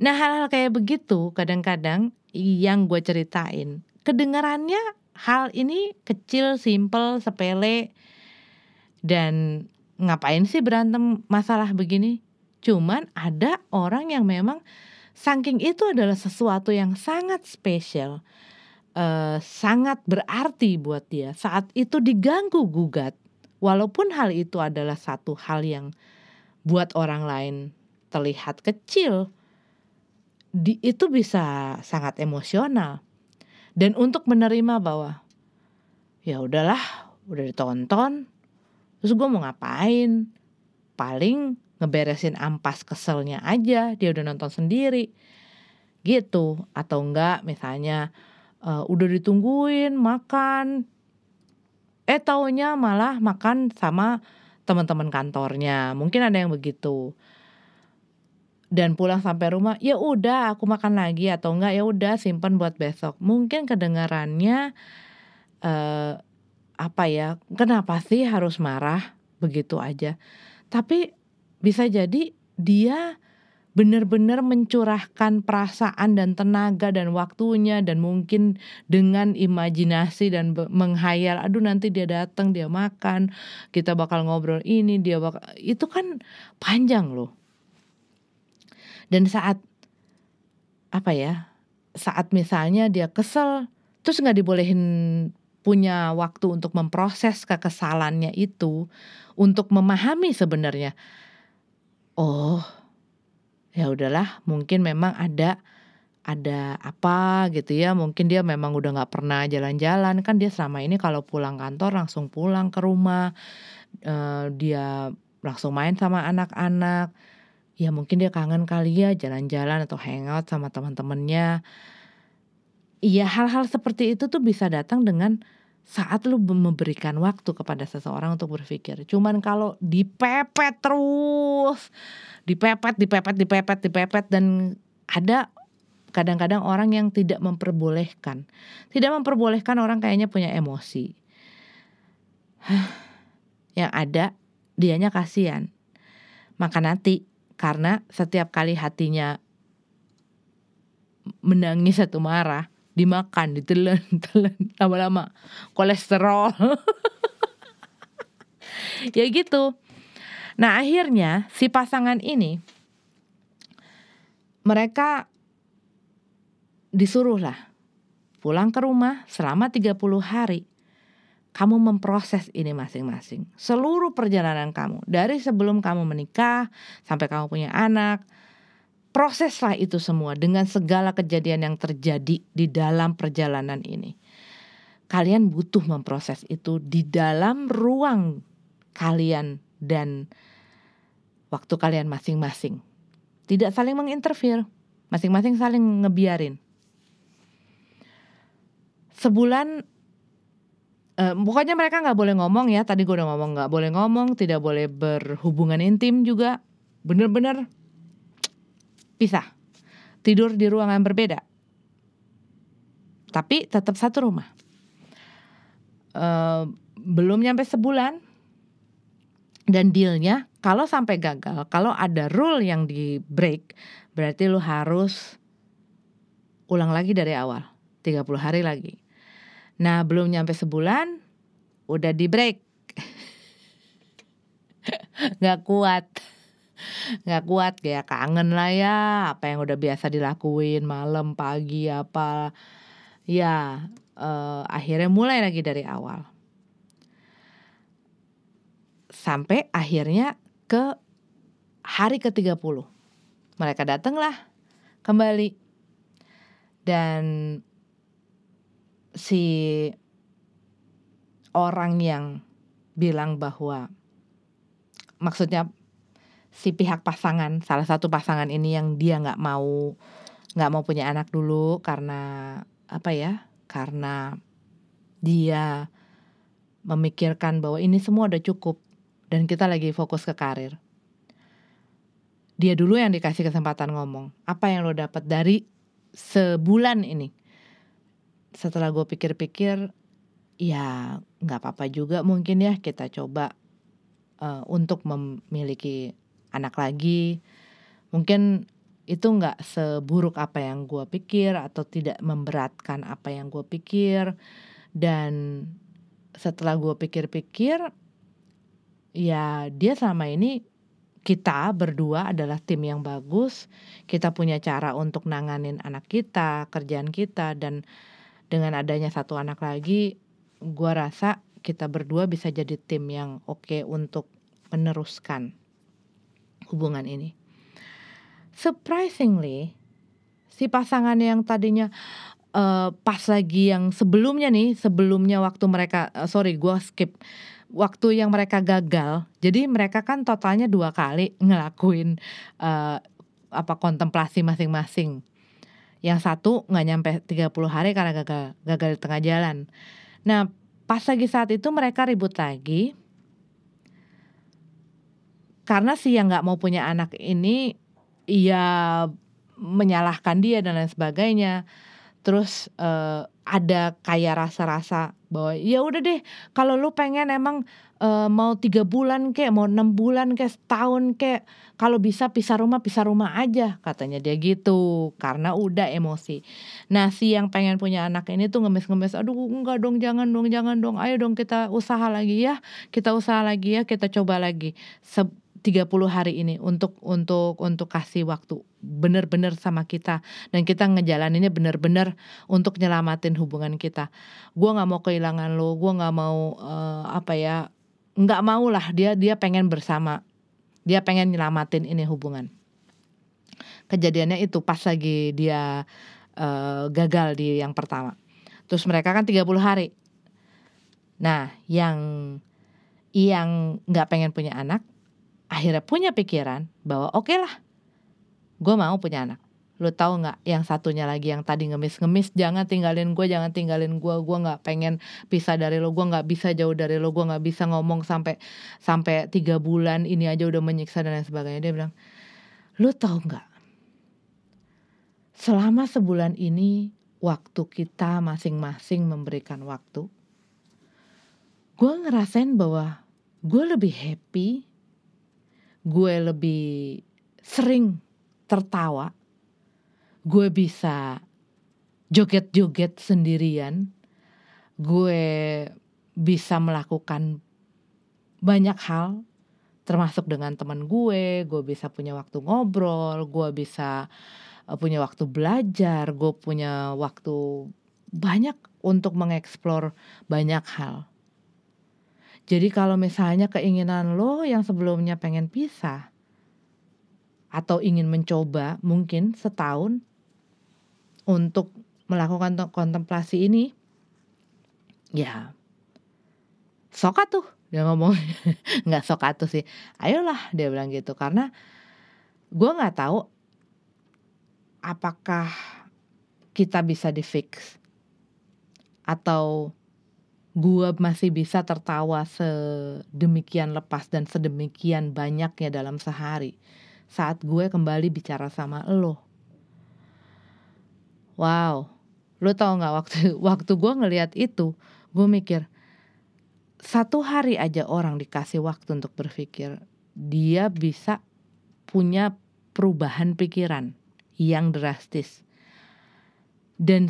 nah hal-hal kayak begitu kadang-kadang yang gue ceritain kedengarannya hal ini kecil simple sepele dan ngapain sih berantem masalah begini? Cuman ada orang yang memang saking itu adalah sesuatu yang sangat spesial uh, sangat berarti buat dia. Saat itu diganggu gugat walaupun hal itu adalah satu hal yang buat orang lain terlihat kecil di, itu bisa sangat emosional. Dan untuk menerima bahwa ya udahlah udah ditonton terus gue mau ngapain? Paling ngeberesin ampas keselnya aja dia udah nonton sendiri. Gitu. Atau enggak misalnya uh, udah ditungguin makan. Eh taunya malah makan sama teman-teman kantornya. Mungkin ada yang begitu dan pulang sampai rumah ya udah aku makan lagi atau enggak ya udah simpan buat besok. Mungkin kedengarannya uh, apa ya kenapa sih harus marah? Begitu aja. Tapi bisa jadi dia benar-benar mencurahkan perasaan dan tenaga dan waktunya dan mungkin dengan imajinasi dan menghayal aduh nanti dia datang dia makan kita bakal ngobrol ini dia bakal itu kan panjang loh dan saat apa ya saat misalnya dia kesel terus nggak dibolehin punya waktu untuk memproses kekesalannya itu untuk memahami sebenarnya oh ya udahlah mungkin memang ada ada apa gitu ya mungkin dia memang udah nggak pernah jalan-jalan. Kan dia selama ini kalau pulang kantor langsung pulang ke rumah uh, dia langsung main sama anak-anak ya mungkin dia kangen kali ya jalan-jalan atau hangout sama teman-temannya Iya hal-hal seperti itu tuh bisa datang dengan saat lu memberikan waktu kepada seseorang untuk berpikir. Cuman kalau dipepet terus, dipepet, dipepet, dipepet, dipepet dan ada kadang-kadang orang yang tidak memperbolehkan. Tidak memperbolehkan orang kayaknya punya emosi. yang ada dianya kasihan. Maka nanti karena setiap kali hatinya menangis atau marah, dimakan, ditelan, telan lama-lama kolesterol. ya gitu. Nah, akhirnya si pasangan ini mereka disuruh lah pulang ke rumah selama 30 hari kamu memproses ini masing-masing. Seluruh perjalanan kamu dari sebelum kamu menikah sampai kamu punya anak, proseslah itu semua dengan segala kejadian yang terjadi di dalam perjalanan ini. Kalian butuh memproses itu di dalam ruang kalian dan waktu kalian masing-masing. Tidak saling menginterfere, masing-masing saling ngebiarin. Sebulan uh, pokoknya mereka nggak boleh ngomong ya. Tadi gue udah ngomong nggak boleh ngomong tidak boleh berhubungan intim juga. Bener-bener pisah. Tidur di ruangan berbeda. Tapi tetap satu rumah. Uh, belum nyampe sebulan. Dan dealnya kalau sampai gagal kalau ada rule yang di break berarti lu harus ulang lagi dari awal. 30 hari lagi Nah belum nyampe sebulan udah di break. Gak kuat. Gak kuat ya kangen lah ya apa yang udah biasa dilakuin malam pagi apa ya uh, akhirnya mulai lagi dari awal sampai akhirnya ke hari ke-30 mereka datanglah kembali dan si orang yang bilang bahwa maksudnya si pihak pasangan salah satu pasangan ini yang dia nggak mau nggak mau punya anak dulu karena apa ya karena dia memikirkan bahwa ini semua udah cukup dan kita lagi fokus ke karir. Dia dulu yang dikasih kesempatan ngomong apa yang lo dapat dari sebulan ini setelah gue pikir-pikir ya nggak apa-apa juga mungkin ya kita coba uh, untuk memiliki anak lagi. Mungkin itu nggak seburuk apa yang gue pikir atau tidak memberatkan apa yang gue pikir. Dan setelah gue pikir-pikir ya dia selama ini kita berdua adalah tim yang bagus. Kita punya cara untuk nanganin anak kita kerjaan kita dan dengan adanya satu anak lagi gue rasa kita berdua bisa jadi tim yang oke okay untuk meneruskan hubungan ini. Surprisingly si pasangan yang tadinya uh, pas lagi yang sebelumnya nih sebelumnya waktu mereka uh, sorry gue skip waktu yang mereka gagal jadi mereka kan totalnya dua kali ngelakuin uh, apa kontemplasi masing-masing yang satu nggak nyampe 30 hari karena gagal gagal di tengah jalan. Nah, pas lagi saat itu mereka ribut lagi karena si yang nggak mau punya anak ini ya menyalahkan dia dan lain sebagainya. Terus uh, ada kayak rasa-rasa bahwa ya udah deh kalau lu pengen emang uh, mau tiga bulan kek mau enam bulan kek setahun kek. Kalau bisa pisah rumah pisah rumah aja katanya dia gitu. Karena udah emosi. Nah si yang pengen punya anak ini tuh ngemis-ngemis aduh enggak dong jangan dong jangan dong. Ayo dong kita usaha lagi ya. Kita usaha lagi ya kita coba lagi. Se 30 hari ini untuk untuk untuk kasih waktu bener-bener sama kita. Dan kita ngejalaninnya bener-bener untuk nyelamatin hubungan kita. Gua nggak mau kehilangan lo, gua nggak mau uh, apa ya nggak mau lah dia dia pengen bersama. Dia pengen nyelamatin ini hubungan. Kejadiannya itu pas lagi dia uh, gagal di yang pertama. Terus mereka kan 30 hari. Nah yang yang nggak pengen punya anak akhirnya punya pikiran bahwa oke okay lah gue mau punya anak lu tahu nggak yang satunya lagi yang tadi ngemis-ngemis jangan tinggalin gue jangan tinggalin gue gue nggak pengen pisah dari lo. Gue nggak bisa jauh dari lo. Gue nggak bisa ngomong sampai sampai tiga bulan ini aja udah menyiksa dan lain sebagainya. Dia bilang lu tahu nggak? Selama sebulan ini waktu kita masing-masing memberikan waktu gue ngerasain bahwa gue lebih happy gue lebih sering tertawa gue bisa joget-joget sendirian, gue bisa melakukan banyak hal termasuk dengan teman gue, gue bisa punya waktu ngobrol, gue bisa eh, punya waktu belajar, gue punya waktu banyak untuk mengeksplor banyak hal. Jadi kalau misalnya keinginan lo yang sebelumnya pengen pisah atau ingin mencoba mungkin setahun untuk melakukan kontemplasi ini, ya sokat tuh dia ngomong. Nggak sokat tuh sih, ayolah dia bilang gitu. Karena gue nggak tahu apakah kita bisa di fix atau gua masih bisa tertawa sedemikian lepas dan sedemikian banyaknya dalam sehari saat gue kembali bicara sama lo. Wow, lo tau nggak waktu waktu gue ngelihat itu, gue mikir satu hari aja orang dikasih waktu untuk berpikir, dia bisa punya perubahan pikiran yang drastis. Dan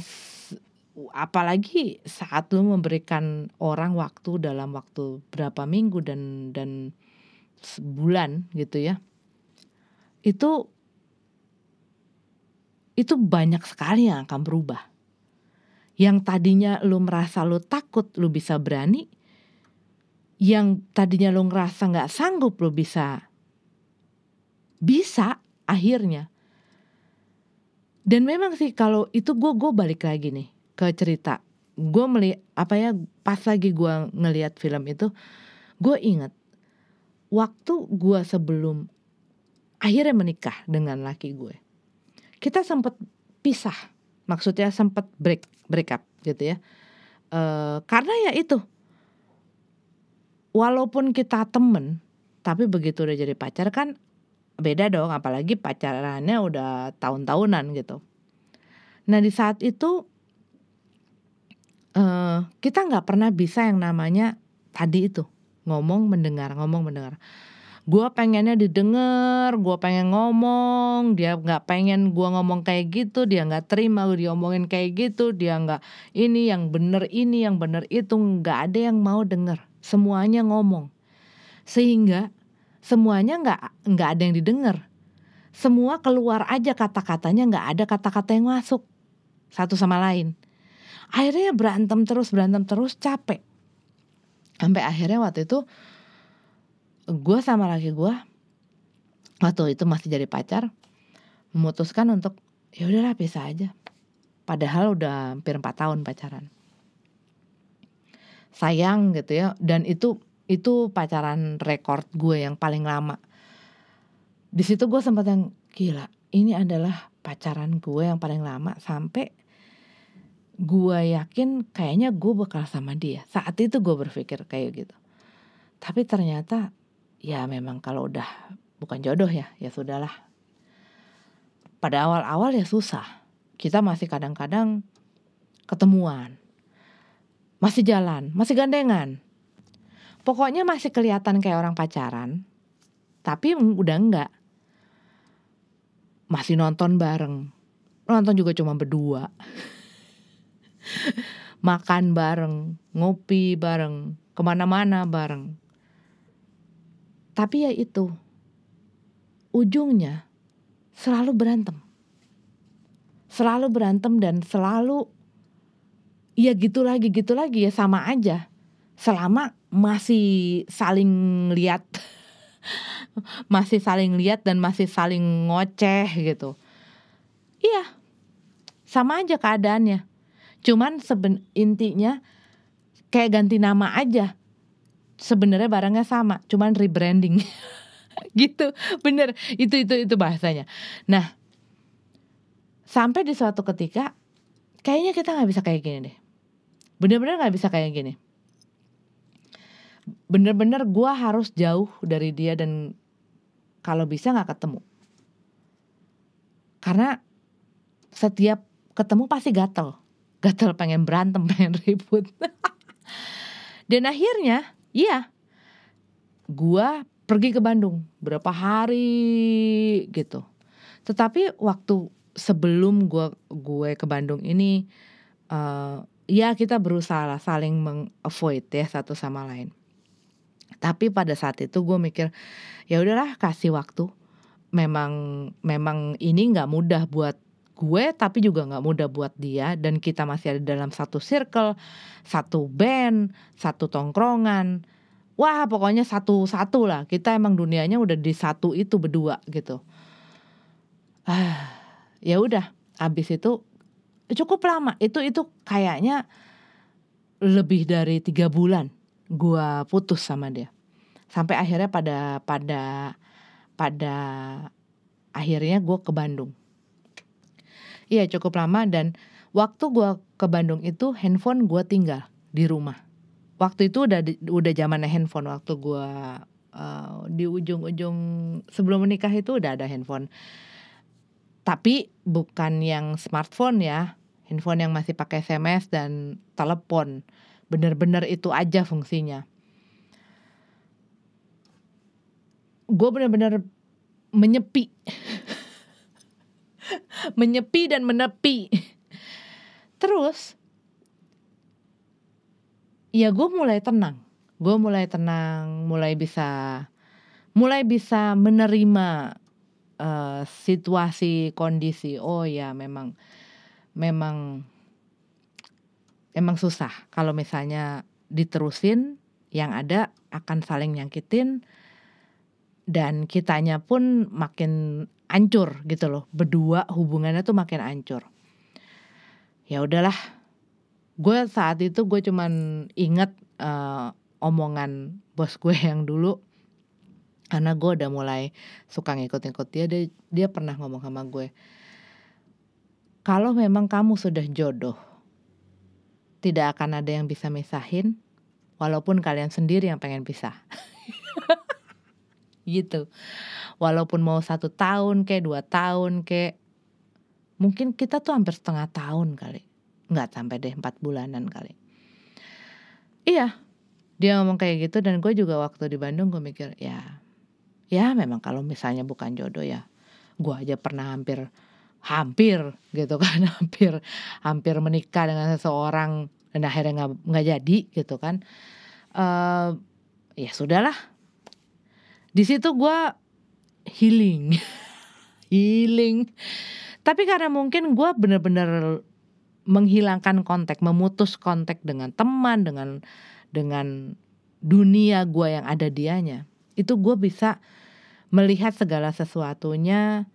apalagi saat lu memberikan orang waktu dalam waktu berapa minggu dan dan sebulan gitu ya itu itu banyak sekali yang akan berubah. Yang tadinya lu merasa lu takut lu bisa berani yang tadinya lu ngerasa nggak sanggup lu bisa bisa akhirnya. Dan memang sih kalau itu gue gue balik lagi nih ke cerita. Gue melihat apa ya pas lagi gue ngelihat film itu gue inget waktu gue sebelum akhirnya menikah dengan laki gue kita sempat pisah maksudnya sempat break break up gitu ya. E, karena ya itu walaupun kita temen tapi begitu udah jadi pacar kan beda dong apalagi pacarannya udah tahun-tahunan gitu. Nah di saat itu uh, kita nggak pernah bisa yang namanya tadi itu ngomong mendengar ngomong mendengar gue pengennya didengar gue pengen ngomong dia nggak pengen gue ngomong kayak gitu dia nggak terima gue diomongin kayak gitu dia nggak ini yang bener ini yang bener itu nggak ada yang mau denger. Semuanya ngomong. Sehingga semuanya nggak nggak ada yang didengar. Semua keluar aja kata-katanya nggak ada kata-kata yang masuk. Satu sama lain. Akhirnya berantem terus berantem terus capek. Sampai akhirnya waktu itu gue sama laki gue waktu itu masih jadi pacar memutuskan untuk ya udahlah bisa aja. Padahal udah hampir empat tahun pacaran. Sayang gitu ya dan itu itu pacaran rekor gue yang paling lama. Di situ gue sempat yang gila ini adalah pacaran gue yang paling lama sampai gue yakin kayaknya gue bakal sama dia. Saat itu gue berpikir kayak gitu. Tapi ternyata ya memang kalau udah bukan jodoh ya ya sudahlah. Pada awal-awal ya susah. Kita masih kadang-kadang ketemuan. Masih jalan masih gandengan. Pokoknya masih kelihatan kayak orang pacaran tapi udah enggak. Masih nonton bareng. Nonton juga cuma berdua. Makan bareng, ngopi bareng, ke mana-mana bareng. Tapi ya itu, ujungnya selalu berantem. Selalu berantem dan selalu ya gitu lagi gitu lagi ya sama aja. Selama masih saling lihat masih saling lihat dan masih saling ngoceh gitu. Iya. Sama aja keadaannya Cuman seben intinya kayak ganti nama aja. Sebenarnya barangnya sama, cuman rebranding. gitu. Bener, itu itu itu bahasanya. Nah, sampai di suatu ketika kayaknya kita nggak bisa kayak gini deh. Bener-bener nggak bisa kayak gini. Bener-bener gue harus jauh dari dia dan kalau bisa nggak ketemu. Karena setiap ketemu pasti gatel gatel pengen berantem pengen ribut dan akhirnya iya. Gua pergi ke Bandung berapa hari gitu. Tetapi waktu sebelum gua gue ke Bandung ini uh, ya kita berusaha saling mengavoid ya satu sama lain. Tapi pada saat itu gue mikir ya udahlah kasih waktu. Memang memang ini nggak mudah buat gue tapi juga nggak mudah buat dia dan kita masih ada dalam satu circle, satu band, satu tongkrongan. wah pokoknya satu-satu lah. Kita emang dunianya udah di satu itu berdua gitu. Ah ya udah. Abis itu cukup lama. Itu itu kayaknya lebih dari tiga bulan gua putus sama dia. Sampai akhirnya pada pada pada akhirnya gue ke Bandung iya cukup lama dan waktu gua ke Bandung itu handphone gua tinggal di rumah. Waktu itu udah udah zamannya handphone. Waktu gua uh, di ujung-ujung sebelum menikah itu udah ada handphone. Tapi bukan yang smartphone ya handphone yang masih pakai SMS dan telepon. Bener-bener itu aja fungsinya. Gue bener-bener menyepi menyepi dan menepi. Terus ya gue mulai tenang. Gue mulai tenang mulai bisa mulai bisa menerima uh, situasi kondisi. Oh ya memang memang emang susah kalau misalnya diterusin yang ada akan saling nyakitin dan kitanya pun makin ancur gitu loh. Berdua hubungannya tuh makin ancur ya udahlah. Gue saat itu gue cuman inget uh, omongan bos gue yang dulu. Karena gue udah mulai suka ngikut-ngikut dia, dia dia pernah ngomong sama gue kalau memang kamu sudah jodoh tidak akan ada yang bisa misahin walaupun kalian sendiri yang pengen pisah gitu. Walaupun mau satu tahun kayak dua tahun kayak mungkin kita tuh hampir setengah tahun kali. Nggak sampai deh empat bulanan kali. Iya dia ngomong kayak gitu dan gue juga waktu di Bandung gue mikir ya ya memang kalau misalnya bukan jodoh ya gue aja pernah hampir hampir gitu kan hampir hampir menikah dengan seseorang dan akhirnya nggak nggak jadi gitu kan. Uh, ya sudahlah di situ gue healing. Healing. Tapi karena mungkin gue bener-bener menghilangkan kontak memutus kontak dengan teman dengan dengan dunia gue yang ada dianya itu gue bisa melihat segala sesuatunya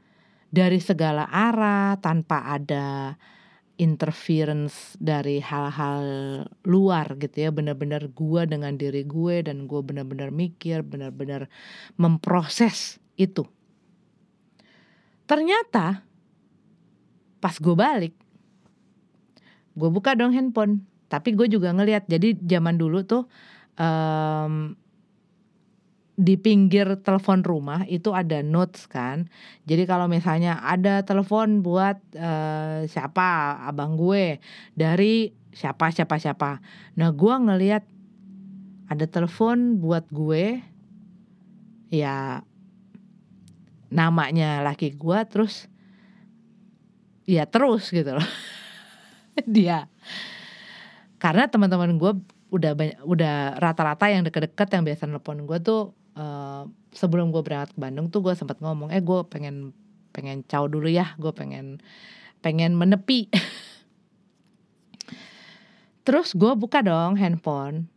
dari segala arah tanpa ada interference dari hal-hal luar gitu ya. Benar-benar gue dengan diri gue dan gue benar-benar mikir benar-benar memproses itu. Ternyata pas gue balik gue buka dong handphone. Tapi gue juga ngeliat jadi zaman dulu tuh um, di pinggir telepon rumah itu ada notes kan. Jadi kalau misalnya ada telepon buat uh, siapa? Abang gue. Dari siapa siapa siapa. Nah gue ngeliat ada telepon buat gue. Ya namanya laki gue terus ya terus gitu loh. Dia. Karena teman-teman gue udah banyak udah rata-rata yang deket-deket yang biasa nelfon gue tuh uh, sebelum gue berangkat ke Bandung tuh gue sempat ngomong eh gue pengen pengen caw dulu ya gue pengen pengen menepi. Terus gue buka dong handphone.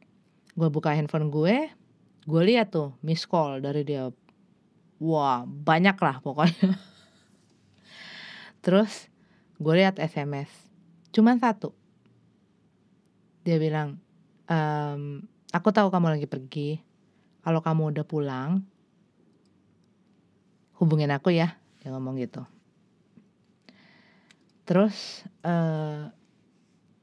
Gue buka handphone gue gue lihat tuh miss call dari dia. Wah banyak lah pokoknya. Terus gue lihat sms cuman satu. Dia bilang ehm, aku tahu kamu lagi pergi kalau kamu udah pulang hubungin aku ya dia ngomong gitu. Terus uh,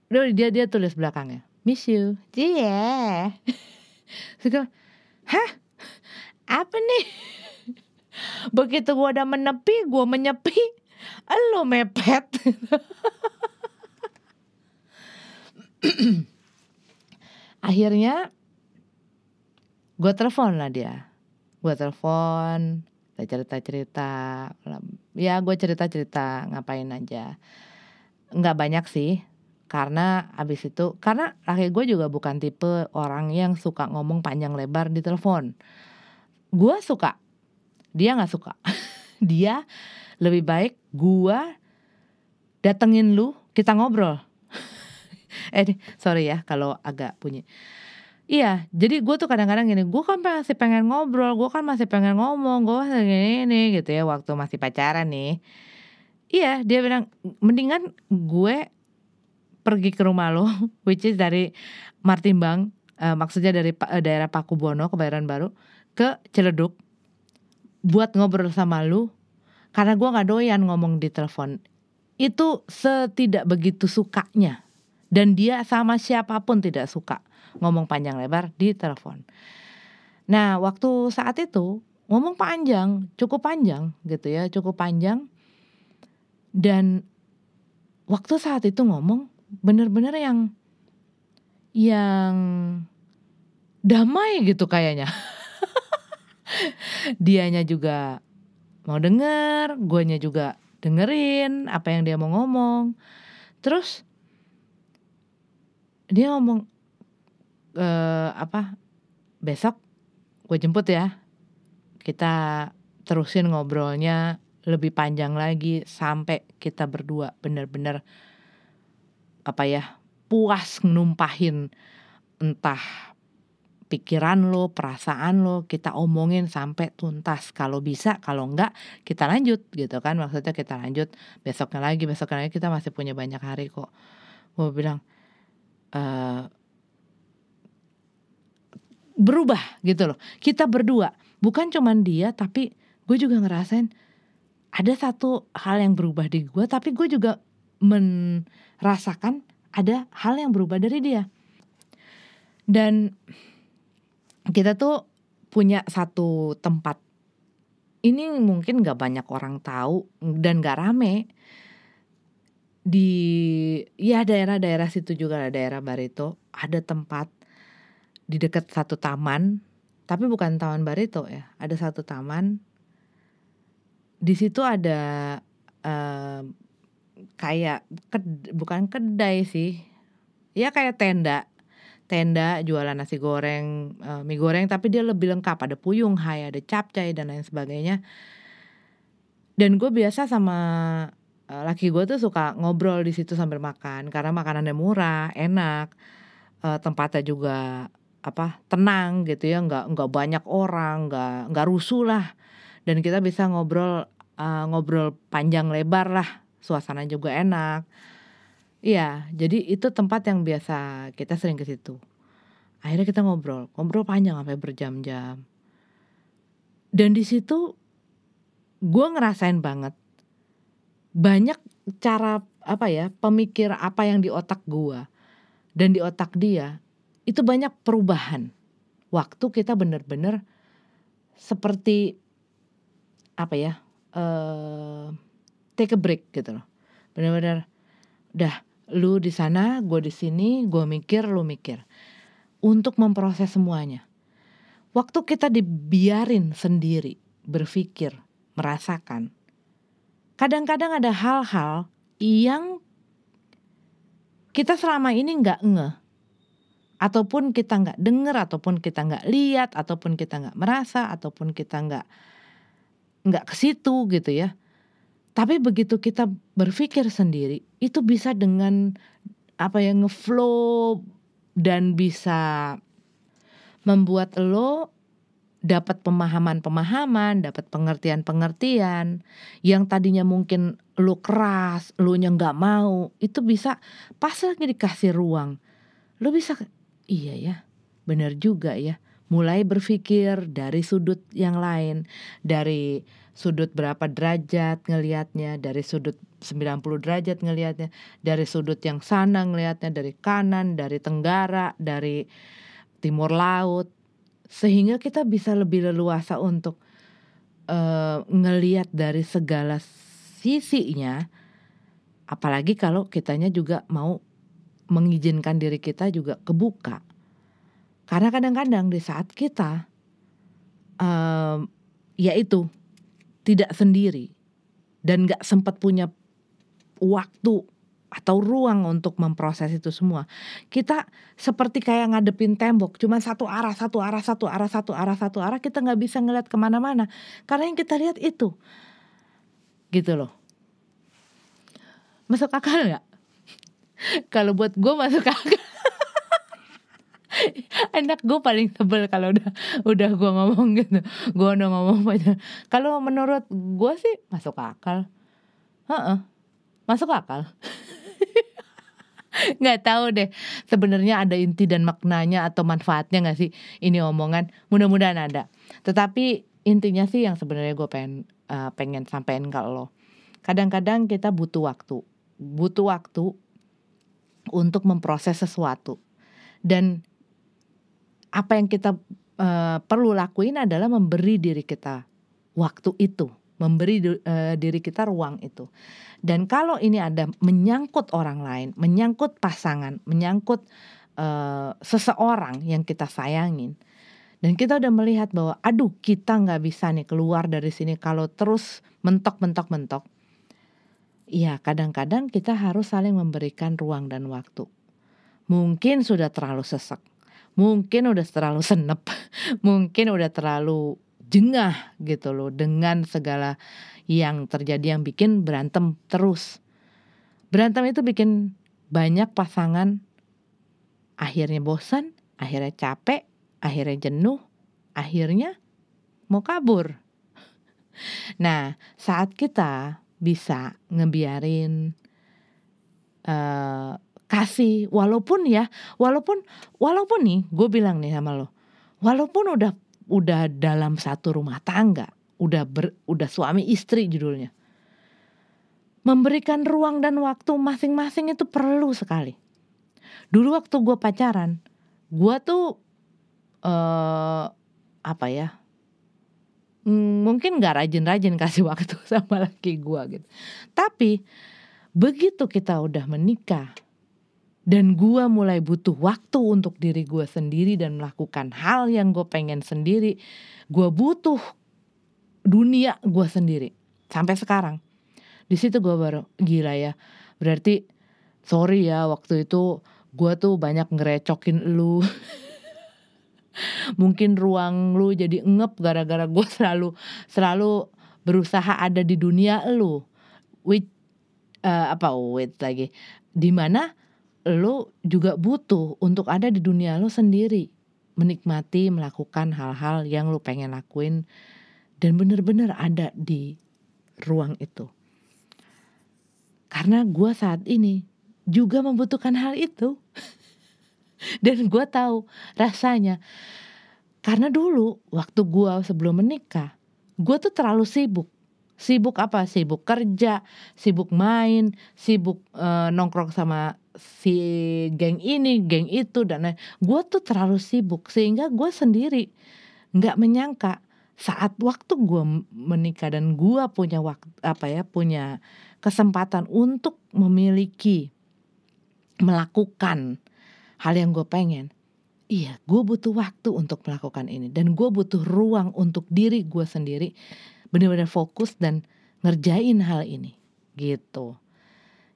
dia dia tulis belakangnya miss you. Yeah Suka, hah? Apa nih? Begitu gua udah menepi gua menyepi lo mepet. Akhirnya gue telepon lah dia. Gue telepon saya cerita cerita ya gue cerita cerita ngapain aja. Nggak banyak sih karena abis itu karena laki gue juga bukan tipe orang yang suka ngomong panjang lebar di telepon. Gue suka dia nggak suka. Dia lebih baik gue datengin lu kita ngobrol. Eh sorry ya kalau agak bunyi Iya, jadi gue tuh kadang-kadang gini, gue kan masih pengen ngobrol, gue kan masih pengen ngomong, gue masih gini, gini gitu ya waktu masih pacaran nih. Iya, dia bilang mendingan gue pergi ke rumah lo, which is dari Martimbang, uh, maksudnya dari uh, daerah Pakubono, Kebayoran Baru, ke Ciledug, buat ngobrol sama lu, karena gue nggak doyan ngomong di telepon. Itu setidak begitu sukanya, dan dia sama siapa pun tidak suka ngomong panjang lebar di telepon. Nah, waktu saat itu ngomong panjang, cukup panjang gitu ya, cukup panjang. Dan waktu saat itu ngomong bener-bener yang yang damai gitu kayaknya. Dianya juga mau denger, guanya juga dengerin apa yang dia mau ngomong. Terus dia ngomong uh, apa besok gue jemput ya kita terusin ngobrolnya lebih panjang lagi sampai kita berdua bener-bener apa ya puas numpahin entah pikiran lo, perasaan lo kita omongin sampai tuntas. Kalau bisa, kalau enggak kita lanjut gitu kan. Maksudnya kita lanjut besoknya lagi, besoknya lagi kita masih punya banyak hari kok. Gue bilang e, berubah gitu loh. Kita berdua, bukan cuman dia tapi gue juga ngerasain ada satu hal yang berubah di gue tapi gue juga merasakan ada hal yang berubah dari dia. Dan kita tuh punya satu tempat. Ini mungkin gak banyak orang tahu dan gak rame. Di ya daerah-daerah situ juga daerah Barito, ada tempat di dekat satu taman, tapi bukan taman Barito ya. Ada satu taman. Di situ ada uh, kayak ked, bukan kedai sih. Ya kayak tenda. Tenda jualan nasi goreng, uh, mie goreng tapi dia lebih lengkap. Ada puyung hai, ada capcay dan lain sebagainya. Dan gue biasa sama uh, laki gue tuh suka ngobrol di situ sambil makan karena makanannya murah, enak. Uh, tempatnya juga apa tenang gitu ya nggak nggak banyak orang nggak nggak rusuh lah. Dan kita bisa ngobrol uh, ngobrol panjang lebar lah suasana juga enak. Iya jadi itu tempat yang biasa kita sering ke situ. Akhirnya kita ngobrol ngobrol panjang sampai berjam-jam. Dan di situ gue ngerasain banget banyak cara apa ya pemikir apa yang di otak gue dan di otak dia itu banyak perubahan. Waktu kita benar-benar seperti apa ya? Uh, take a break gitu loh. Benar-benar udah lu di sana, gue di sini, gue mikir, lu mikir. Untuk memproses semuanya. Waktu kita dibiarin sendiri, berpikir, merasakan. Kadang-kadang ada hal-hal yang kita selama ini nggak ngeh ataupun kita nggak dengar ataupun kita nggak lihat ataupun kita nggak merasa ataupun kita nggak nggak ke situ gitu ya. Tapi begitu kita berpikir sendiri itu bisa dengan apa yang ngeflow dan bisa membuat lo dapat pemahaman-pemahaman, dapat pengertian-pengertian yang tadinya mungkin lo keras, lo nya nggak mau, itu bisa pas lagi dikasih ruang, lo bisa iya ya, benar juga ya. Mulai berpikir dari sudut yang lain, dari sudut berapa derajat ngelihatnya, dari sudut 90 derajat ngelihatnya, dari sudut yang sana ngelihatnya, dari kanan, dari tenggara, dari timur laut. Sehingga kita bisa lebih leluasa untuk uh, ngelihat dari segala sisinya. Apalagi kalau kitanya juga mau mengizinkan diri kita juga kebuka. Karena kadang-kadang di saat kita um, yaitu tidak sendiri dan gak sempat punya waktu atau ruang untuk memproses itu semua. Kita seperti kayak ngadepin tembok, cuma satu arah, satu arah, satu arah, satu arah, satu arah, kita nggak bisa ngeliat ke mana-mana. Karena yang kita lihat itu, gitu loh. Masuk akal nggak? Kalau buat gue masuk akal. anak gue paling sebel kalau udah udah gue ngomong gitu gue udah ngomong banyak kalau menurut gue sih masuk akal Heeh, masuk akal nggak tahu deh sebenarnya ada inti dan maknanya atau manfaatnya nggak sih ini omongan? Mudah-mudahan ada. Tetapi intinya sih yang sebenarnya gue pengen uh, pengen sampein ke lo kadang-kadang kita butuh waktu butuh waktu untuk memproses sesuatu. Dan apa yang kita uh, perlu lakuin adalah memberi diri kita waktu itu memberi uh, diri kita ruang itu. Dan kalau ini ada menyangkut orang lain, menyangkut pasangan, menyangkut uh, seseorang yang kita sayangin, dan kita udah melihat bahwa, aduh kita nggak bisa nih keluar dari sini kalau terus mentok mentok mentok. Iya, kadang-kadang kita harus saling memberikan ruang dan waktu. Mungkin sudah terlalu sesek, mungkin udah terlalu senep, mungkin udah terlalu jengah gitu loh dengan segala yang terjadi yang bikin berantem terus. Berantem itu bikin banyak pasangan akhirnya bosan, akhirnya capek, akhirnya jenuh, akhirnya mau kabur. Nah, saat kita bisa ngebiarin uh, kasih walaupun ya, walaupun walaupun nih gue bilang nih sama lo, walaupun udah udah dalam satu rumah tangga, udah ber, udah suami istri judulnya. Memberikan ruang dan waktu masing-masing itu perlu sekali. Dulu waktu gue pacaran, gue tuh uh, apa ya? Hmm, mungkin gak rajin-rajin kasih waktu sama laki gue gitu. Tapi begitu kita udah menikah, dan gue mulai butuh waktu untuk diri gue sendiri dan melakukan hal yang gue pengen sendiri. Gue butuh dunia gue sendiri sampai sekarang. Di situ gue baru gila ya. Berarti sorry ya waktu itu gue tuh banyak ngerecokin lu. Mungkin ruang lu jadi ngep gara-gara gue selalu selalu berusaha ada di dunia lu. With uh, apa with lagi. Di mana lo juga butuh untuk ada di dunia lo sendiri. Menikmati melakukan hal-hal yang lo pengen lakuin. Dan bener-bener ada di ruang itu. Karena gue saat ini juga membutuhkan hal itu. Dan gue tahu rasanya. Karena dulu waktu gue sebelum menikah gue tuh terlalu sibuk. Sibuk apa? Sibuk kerja sibuk main sibuk uh, nongkrong sama si geng ini, geng itu dan. Gue tuh terlalu sibuk sehingga gue sendiri nggak menyangka saat waktu gue menikah dan gue punya waktu apa ya punya kesempatan untuk memiliki melakukan hal yang gue pengen. Iya, gue butuh waktu untuk melakukan ini dan gue butuh ruang untuk diri gue sendiri benar-benar fokus dan ngerjain hal ini gitu.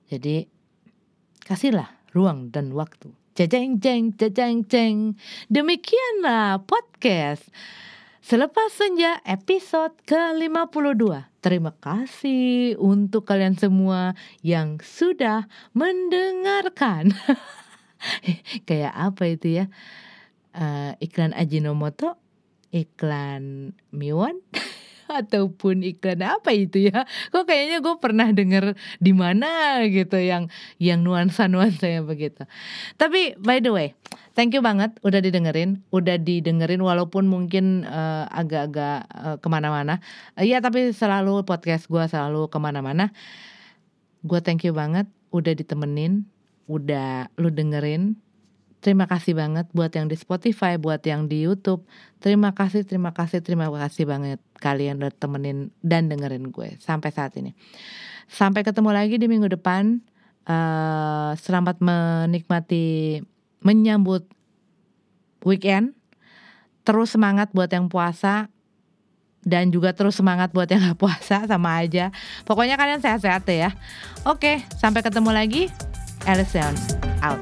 Jadi Kasihlah ruang dan waktu. Jajang jeng, jajang jeng. Demikianlah podcast. Selepas senja episode ke-52. Terima kasih untuk kalian semua yang sudah mendengarkan. Kayak apa itu ya? Uh, iklan Ajinomoto, iklan Miwan. ataupun iklan apa itu ya? Kok kayaknya gue pernah denger di mana gitu yang yang nuansa nuansa yang begitu. Tapi by the way thank you banget udah didengerin udah didengerin walaupun mungkin uh, agak-agak uh, ke mana-mana. Uh, tapi selalu podcast gue selalu ke mana-mana. Gue thank you banget udah ditemenin udah lu dengerin Terima kasih banget buat yang di Spotify, buat yang di YouTube. Terima kasih, terima kasih, terima kasih banget kalian udah temenin dan dengerin gue sampai saat ini. Sampai ketemu lagi di minggu depan. Uh, selamat menikmati menyambut weekend. Terus semangat buat yang puasa dan juga terus semangat buat yang gak puasa sama aja. Pokoknya kalian sehat-sehat ya. Oke, sampai ketemu lagi. Alice out.